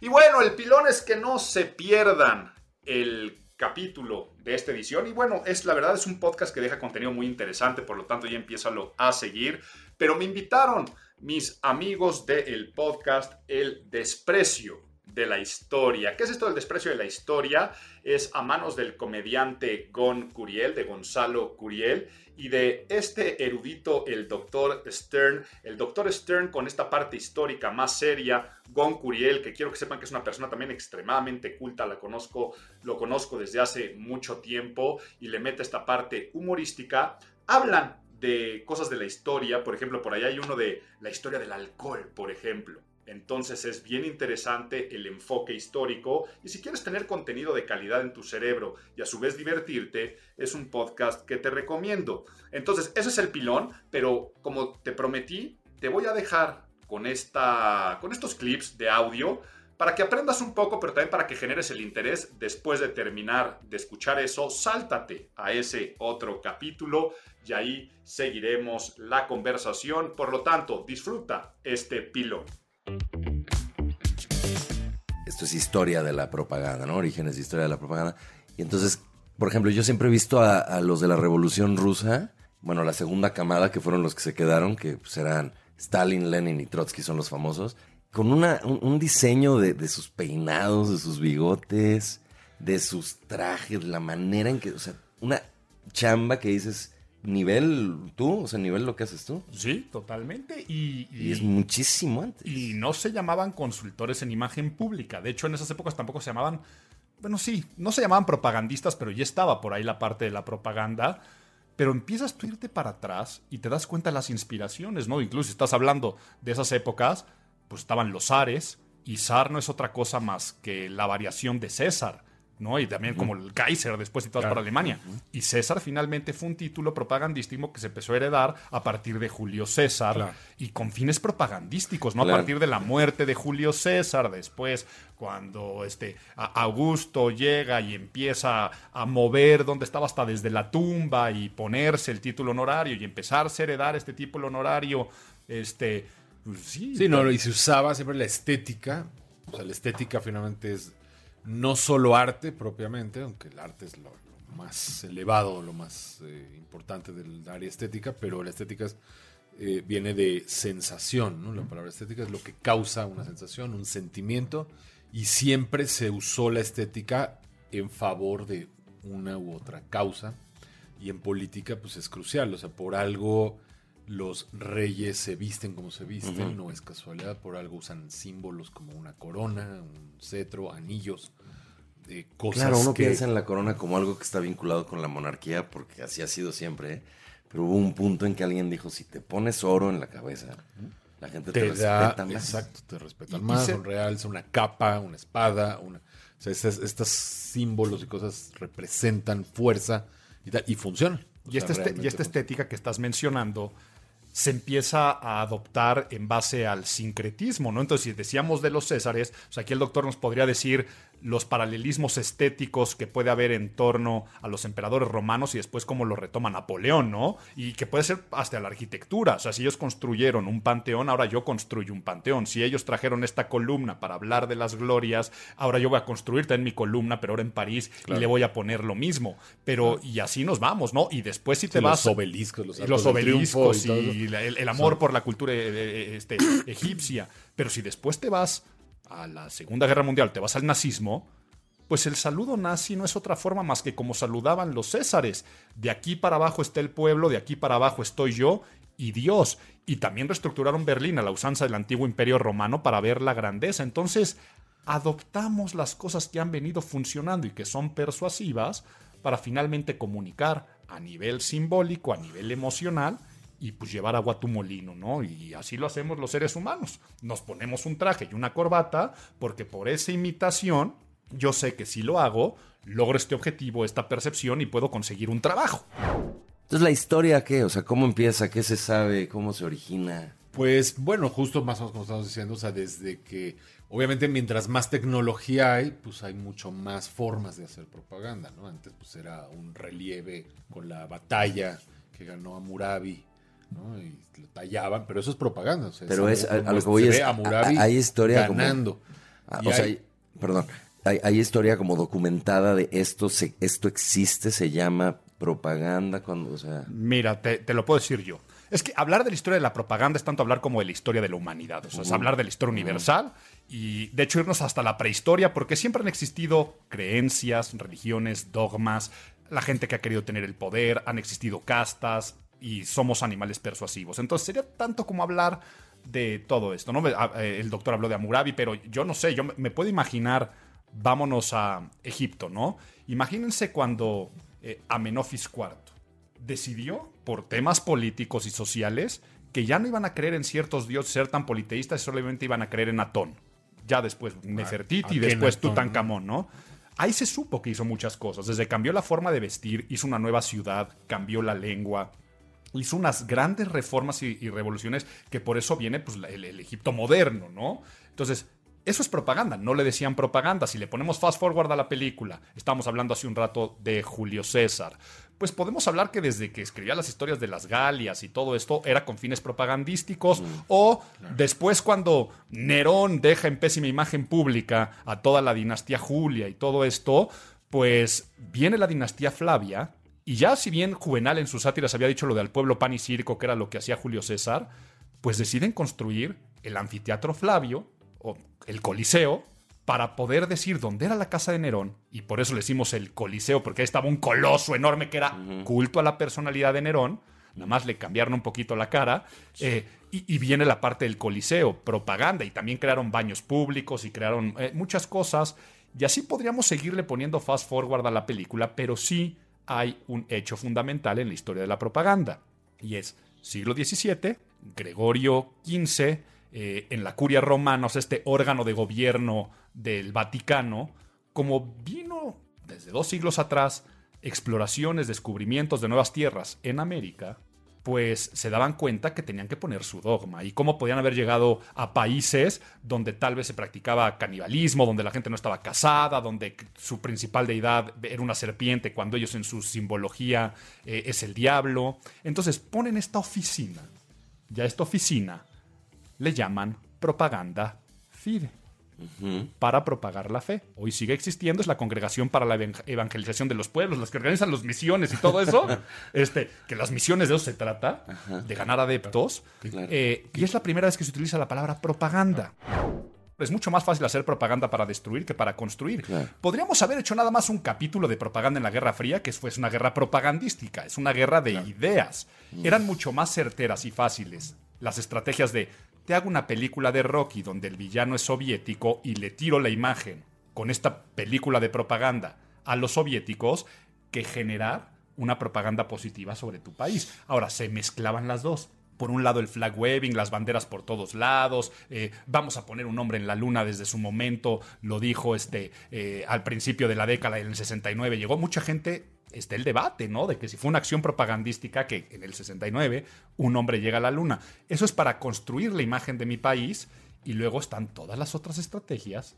Y bueno, el pilón es que no se pierdan el capítulo de esta edición. Y bueno, es la verdad es un podcast que deja contenido muy interesante, por lo tanto ya empiézalo a seguir. Pero me invitaron mis amigos del podcast El Desprecio de la Historia. ¿Qué es esto del desprecio de la historia? Es a manos del comediante Gon Curiel, de Gonzalo Curiel y de este erudito, el doctor Stern. El doctor Stern con esta parte histórica más seria, Gon Curiel, que quiero que sepan que es una persona también extremadamente culta, la conozco, lo conozco desde hace mucho tiempo y le mete esta parte humorística. Hablan de cosas de la historia, por ejemplo, por allá hay uno de la historia del alcohol, por ejemplo. Entonces es bien interesante el enfoque histórico y si quieres tener contenido de calidad en tu cerebro y a su vez divertirte, es un podcast que te recomiendo. Entonces ese es el pilón, pero como te prometí, te voy a dejar con, esta, con estos clips de audio para que aprendas un poco, pero también para que generes el interés después de terminar de escuchar eso, sáltate a ese otro capítulo y ahí seguiremos la conversación. Por lo tanto, disfruta este pilón. Esto es historia de la propaganda, ¿no? Orígenes de historia de la propaganda. Y entonces, por ejemplo, yo siempre he visto a, los de la Revolución Rusa, bueno, la segunda camada, que fueron los que se quedaron, que pues, eran Stalin, Lenin y Trotsky, son los famosos, con una, un, diseño de, de, sus peinados, de sus bigotes, de sus trajes, la manera en que, o sea, una chamba que dices, nivel tú, o sea, nivel lo que haces tú. Sí, totalmente. Y, es muchísimo antes. Y no se llamaban consultores en imagen pública. De hecho, en esas épocas tampoco se llamaban, bueno, sí, no se llamaban propagandistas, pero ya estaba por ahí la parte de la propaganda. Pero empiezas tú a irte para atrás y te das cuenta de las inspiraciones, ¿no? Incluso si estás hablando de esas épocas, pues estaban los zares, y zar no es otra cosa más que la variación de César. ¿No? Y también como el Kaiser después y todo para Alemania. Y César finalmente fue un título propagandístico que se empezó a heredar a partir de Julio César y con fines propagandísticos, ¿no? A partir de la muerte de Julio César, después cuando este Augusto llega y empieza a mover donde estaba hasta desde la tumba y ponerse el título honorario y empezarse a heredar este título honorario, este pues sí, sí no, y se usaba siempre la estética, o sea, la estética finalmente es no solo arte propiamente, aunque el arte es lo, más elevado, lo más eh, importante del área estética, pero la estética eh, viene de sensación, ¿no? La palabra estética es lo que causa una sensación, un sentimiento, y siempre se usó la estética en favor de una u otra causa, y en política pues es crucial, o sea, por algo los reyes se visten como se visten, no es casualidad, por algo usan símbolos como una corona, un cetro, anillos, de cosas. Claro, uno piensa en la corona como algo que está vinculado con la monarquía, porque así ha sido siempre, ¿eh? pero hubo un punto en que alguien dijo, si te pones oro en la cabeza, la gente te, respeta más. Exacto, te respetan más, un real, una capa, una espada, una... O sea, estos, símbolos y cosas representan fuerza y, y funcionan. y, esta, este, y esta estética que estás mencionando se empieza a adoptar en base al sincretismo, ¿no? Entonces, si decíamos de los Césares, pues aquí el doctor nos podría decir los paralelismos estéticos que puede haber en torno a los emperadores romanos y después cómo lo retoma Napoleón, ¿no? Y que puede ser hasta la arquitectura. O sea, si ellos construyeron un panteón, ahora yo construyo un panteón. Si ellos trajeron esta columna para hablar de las glorias, ahora yo voy a construir también mi columna, pero ahora en París y le voy a poner lo mismo. Pero, y así nos vamos, ¿no? Y después si te vas... Los obeliscos, los, los obeliscos y, el, amor por la cultura eh, eh, este, egipcia. Pero si después te vas a la Segunda Guerra Mundial, te vas al nazismo, pues el saludo nazi no es otra forma más que como saludaban los césares. De aquí para abajo está el pueblo, de aquí para abajo estoy yo y Dios. Y también reestructuraron Berlín a la usanza del antiguo imperio romano para ver la grandeza. Entonces, adoptamos las cosas que han venido funcionando y que son persuasivas para finalmente comunicar a nivel simbólico, a nivel emocional, y pues llevar agua a tu molino, ¿no? Y así lo hacemos los seres humanos. Nos ponemos un traje y una corbata porque por esa imitación yo sé que si lo hago, logro este objetivo, esta percepción y puedo conseguir un trabajo. Entonces, ¿la historia qué? O sea, ¿cómo empieza? ¿Qué se sabe? ¿Cómo se origina? Pues bueno, justo más o menos como estamos diciendo, o sea, desde que obviamente mientras más tecnología hay, pues hay mucho más formas de hacer propaganda, ¿no? Antes pues era un relieve con la batalla que ganó Murabi, ¿no? Y lo tallaban, pero eso es propaganda. O sea, Pero es, a, a lo que voy es, hay historia ganando. Como, o sea, perdón, hay, hay, historia como documentada de esto, se, esto existe, se llama propaganda, cuando, o sea... Mira, te, te, lo puedo decir yo. Es que hablar de la historia de la propaganda es tanto hablar como de la historia de la humanidad. O sea, uh -huh. es hablar de la historia universal uh -huh. y de hecho irnos hasta la prehistoria, porque siempre han existido creencias, religiones, dogmas, la gente que ha querido tener el poder, han existido castas y somos animales persuasivos. Entonces sería tanto como hablar de todo esto, ¿no? Eh, El doctor habló de Amurabi, pero yo no sé, yo me puedo imaginar, vámonos a Egipto, ¿no? Imagínense cuando eh, Amenofis IV decidió, por temas políticos y sociales, que ya no iban a creer en ciertos dioses, ser tan politeístas, solamente iban a creer en Atón. Ya después Nefertiti y después Tutankamón, ¿no? Ahí se supo que hizo muchas cosas. Desde cambió la forma de vestir, hizo una nueva ciudad, cambió la lengua, hizo unas grandes reformas y, y revoluciones que por eso viene pues, el, el, Egipto moderno, ¿no? Entonces, eso es propaganda, no le decían propaganda. Si le ponemos fast forward a la película, estamos hablando hace un rato de Julio César, pues podemos hablar que desde que escribía las historias de las Galias y todo esto era con fines propagandísticos, mm, o claro. después cuando Nerón deja en pésima imagen pública a toda la dinastía Julia y todo esto, pues viene la dinastía Flavia, y ya si bien Juvenal en sus sátiras había dicho lo del pueblo pan y circo, que era lo que hacía Julio César, pues deciden construir el anfiteatro Flavio, o el Coliseo, para poder decir dónde era la casa de Nerón, y por eso le decimos el Coliseo, porque ahí estaba un coloso enorme que era uh -huh. culto a la personalidad de Nerón, nada más le cambiaron un poquito la cara, eh, y, y, viene la parte del Coliseo, propaganda, y también crearon baños públicos y crearon eh, muchas cosas, y así podríamos seguirle poniendo fast forward a la película, pero sí hay un hecho fundamental en la historia de la propaganda, y es siglo XVII, Gregorio XV, eh, en la curia romana, o sea, este órgano de gobierno del Vaticano, como vino desde dos siglos atrás, exploraciones, descubrimientos de nuevas tierras en América, pues se daban cuenta que tenían que poner su dogma y cómo podían haber llegado a países donde tal vez se practicaba canibalismo, donde la gente no estaba casada, donde su principal deidad era una serpiente, cuando ellos en su simbología eh, es el diablo. Entonces ponen esta oficina, ya esta oficina le llaman propaganda fide. Uh -huh. para propagar la fe. Hoy sigue existiendo, es la congregación para la evangelización de los pueblos, las que organizan las misiones y todo eso. este, que las misiones de eso se trata, de ganar adeptos. Claro. Eh, y es la primera vez que se utiliza la palabra propaganda. Es mucho más fácil hacer propaganda para destruir que para construir. Claro. Podríamos haber hecho nada más un capítulo de propaganda en la Guerra Fría, que fue una guerra propagandística, es una guerra de claro. ideas. Eran mucho más certeras y fáciles las estrategias de te hago una película de Rocky donde el villano es soviético y le tiro la imagen con esta película de propaganda a los soviéticos que generar una propaganda positiva sobre tu país. Ahora, se mezclaban las dos. Por un lado el flag waving, las banderas por todos lados, eh, vamos a poner un hombre en la luna desde su momento, lo dijo este, eh, al principio de la década, en el 69, llegó mucha gente está el debate, ¿no? De que si fue una acción propagandística que en el 69 un hombre llega a la luna. Eso es para construir la imagen de mi país y luego están todas las otras estrategias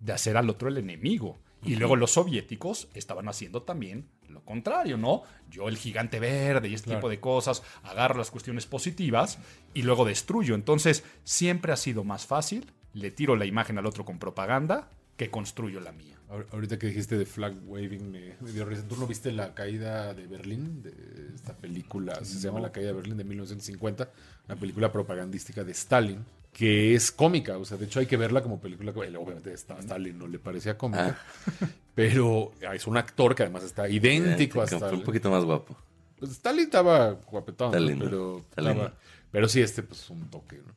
de hacer al otro el enemigo. Y luego los soviéticos estaban haciendo también lo contrario, ¿no? Yo el gigante verde y este claro. tipo de cosas, agarro las cuestiones positivas y luego destruyo. Entonces, siempre ha sido más fácil, le tiro la imagen al otro con propaganda que construyo la mía. Ahorita que dijiste de flag waving, me, me dio risa. ¿Tú no viste la caída de Berlín? De esta película, no. se llama La caída de Berlín de 1950, una película propagandística de Stalin. Que es cómica. O sea, de hecho hay que verla como película. Obviamente a Stalin no le parecía cómica. Ah. Pero es un actor que además está idéntico a Fue Stalin. un poquito más guapo. Pues Stalin estaba guapetón, ¿no? Stalin, ¿no? pero, Stalin. estaba- pero sí, este pues un toque, ¿no?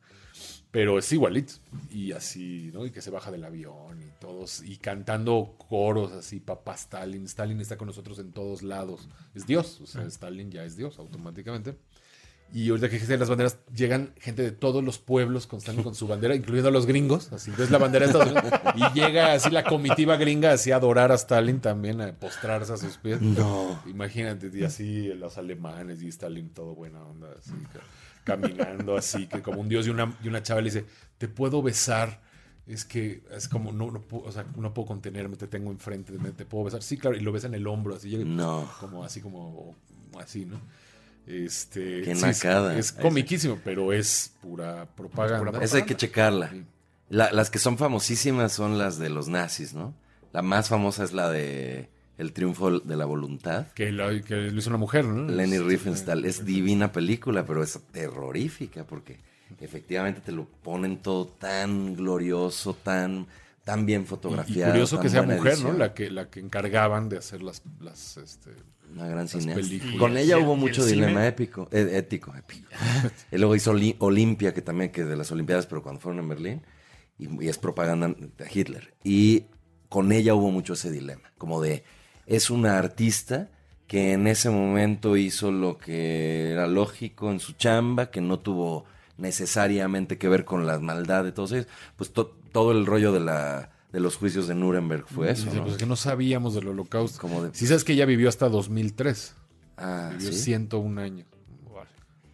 Pero es igualito. Y así, ¿no? Y que se baja del avión y todos, y cantando coros así, papá Stalin. Stalin está con nosotros en todos lados. Es Dios, o sea, Stalin ya es Dios automáticamente. Y ahorita que dijiste las banderas, llegan gente de todos los pueblos con con su bandera, incluyendo a los gringos. Así, entonces la bandera de Estados Unidos. Y llega así la comitiva gringa, así a adorar a Stalin también, a postrarse a sus pies. No. Imagínate, y así los alemanes y Stalin todo buena onda, así, ca- caminando así, que como un dios y una, y una chava le dice, te puedo besar. Es que es como, no, no, puedo, o sea, no puedo contenerme, te tengo enfrente, te puedo besar. Sí, claro, y lo besa en el hombro, así, No. como así, como así, ¿no? Este, Qué sí, nacada. Es, comiquísimo, pero es pura propaganda. Esa hay que checarla. La- las que son famosísimas son las de los nazis, ¿no? La más famosa es la de El triunfo de la voluntad. Que, la- que lo hizo una mujer, ¿no? Lenny Es- Riefenstahl. Es divina película, pero es terrorífica porque efectivamente te lo ponen todo tan glorioso, tan, tan bien Y, y fotografiado. curioso tan que sea mujer, edición. ¿no? La que, la que encargaban de hacer las, las este, Una gran las cineasta. películas. Con ella el- hubo el mucho cine. dilema épico, eh, ético, épico. y luego hizo Oli- Olimpia, que también, que de las Olimpiadas, pero cuando fueron en Berlín, y, y es propaganda de Hitler. Y con ella hubo mucho ese dilema, como de, es una artista que en ese momento hizo lo que era lógico en su chamba, que no tuvo necesariamente que ver con la maldad de todos ellos, pues to- todo el rollo de la de los juicios de Nuremberg fue eso, Dice, ¿no? pues es que no sabíamos del holocausto. Como de- Si sabes que ella vivió hasta 2003. Ah, vivió ¿sí? 101 años.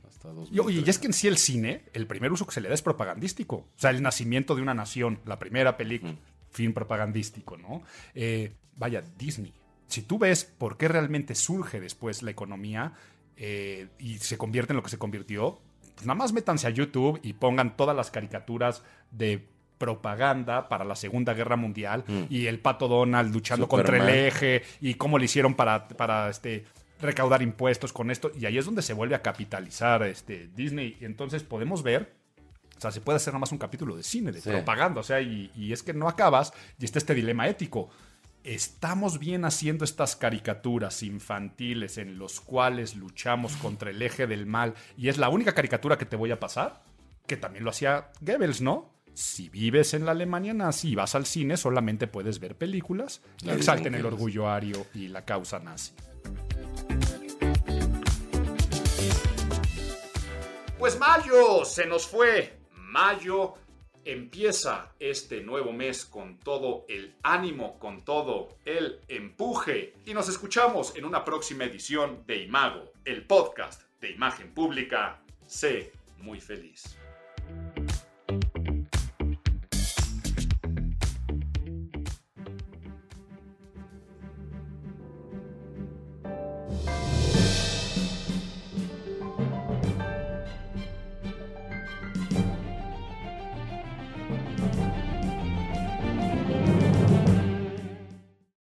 Hasta Y, 2003. oye, y es que en sí el cine, el primer uso que se le da es propagandístico. O sea, el nacimiento de una nación, la primera película, film propagandístico, ¿no? Eh, vaya, Disney. Si tú ves por qué realmente surge después la economía eh, y se convierte en lo que se convirtió, pues nada más métanse a YouTube y pongan todas las caricaturas de propaganda para la Segunda Guerra Mundial y el pato Donald luchando contra el eje y cómo le hicieron para, para este, recaudar impuestos con esto. Y ahí es donde se vuelve a capitalizar este, Disney. Entonces podemos ver, o sea, se puede hacer nada más un capítulo de cine, de Sí. propaganda. O sea, y, y es que no acabas y está este dilema ético. ¿Estamos bien haciendo estas caricaturas infantiles en los cuales luchamos contra el eje del mal y es la única caricatura que te voy a pasar? Que también lo hacía Goebbels, ¿no? Si vives en la Alemania nazi y vas al cine, solamente puedes ver películas que Claro, exalten el orgullo ario y la causa nazi. Pues mayo se nos fue. Mayo empieza este nuevo mes con todo el ánimo, con todo el empuje. Y nos escuchamos en una próxima edición de Imago, el podcast de imagen pública. Sé muy feliz.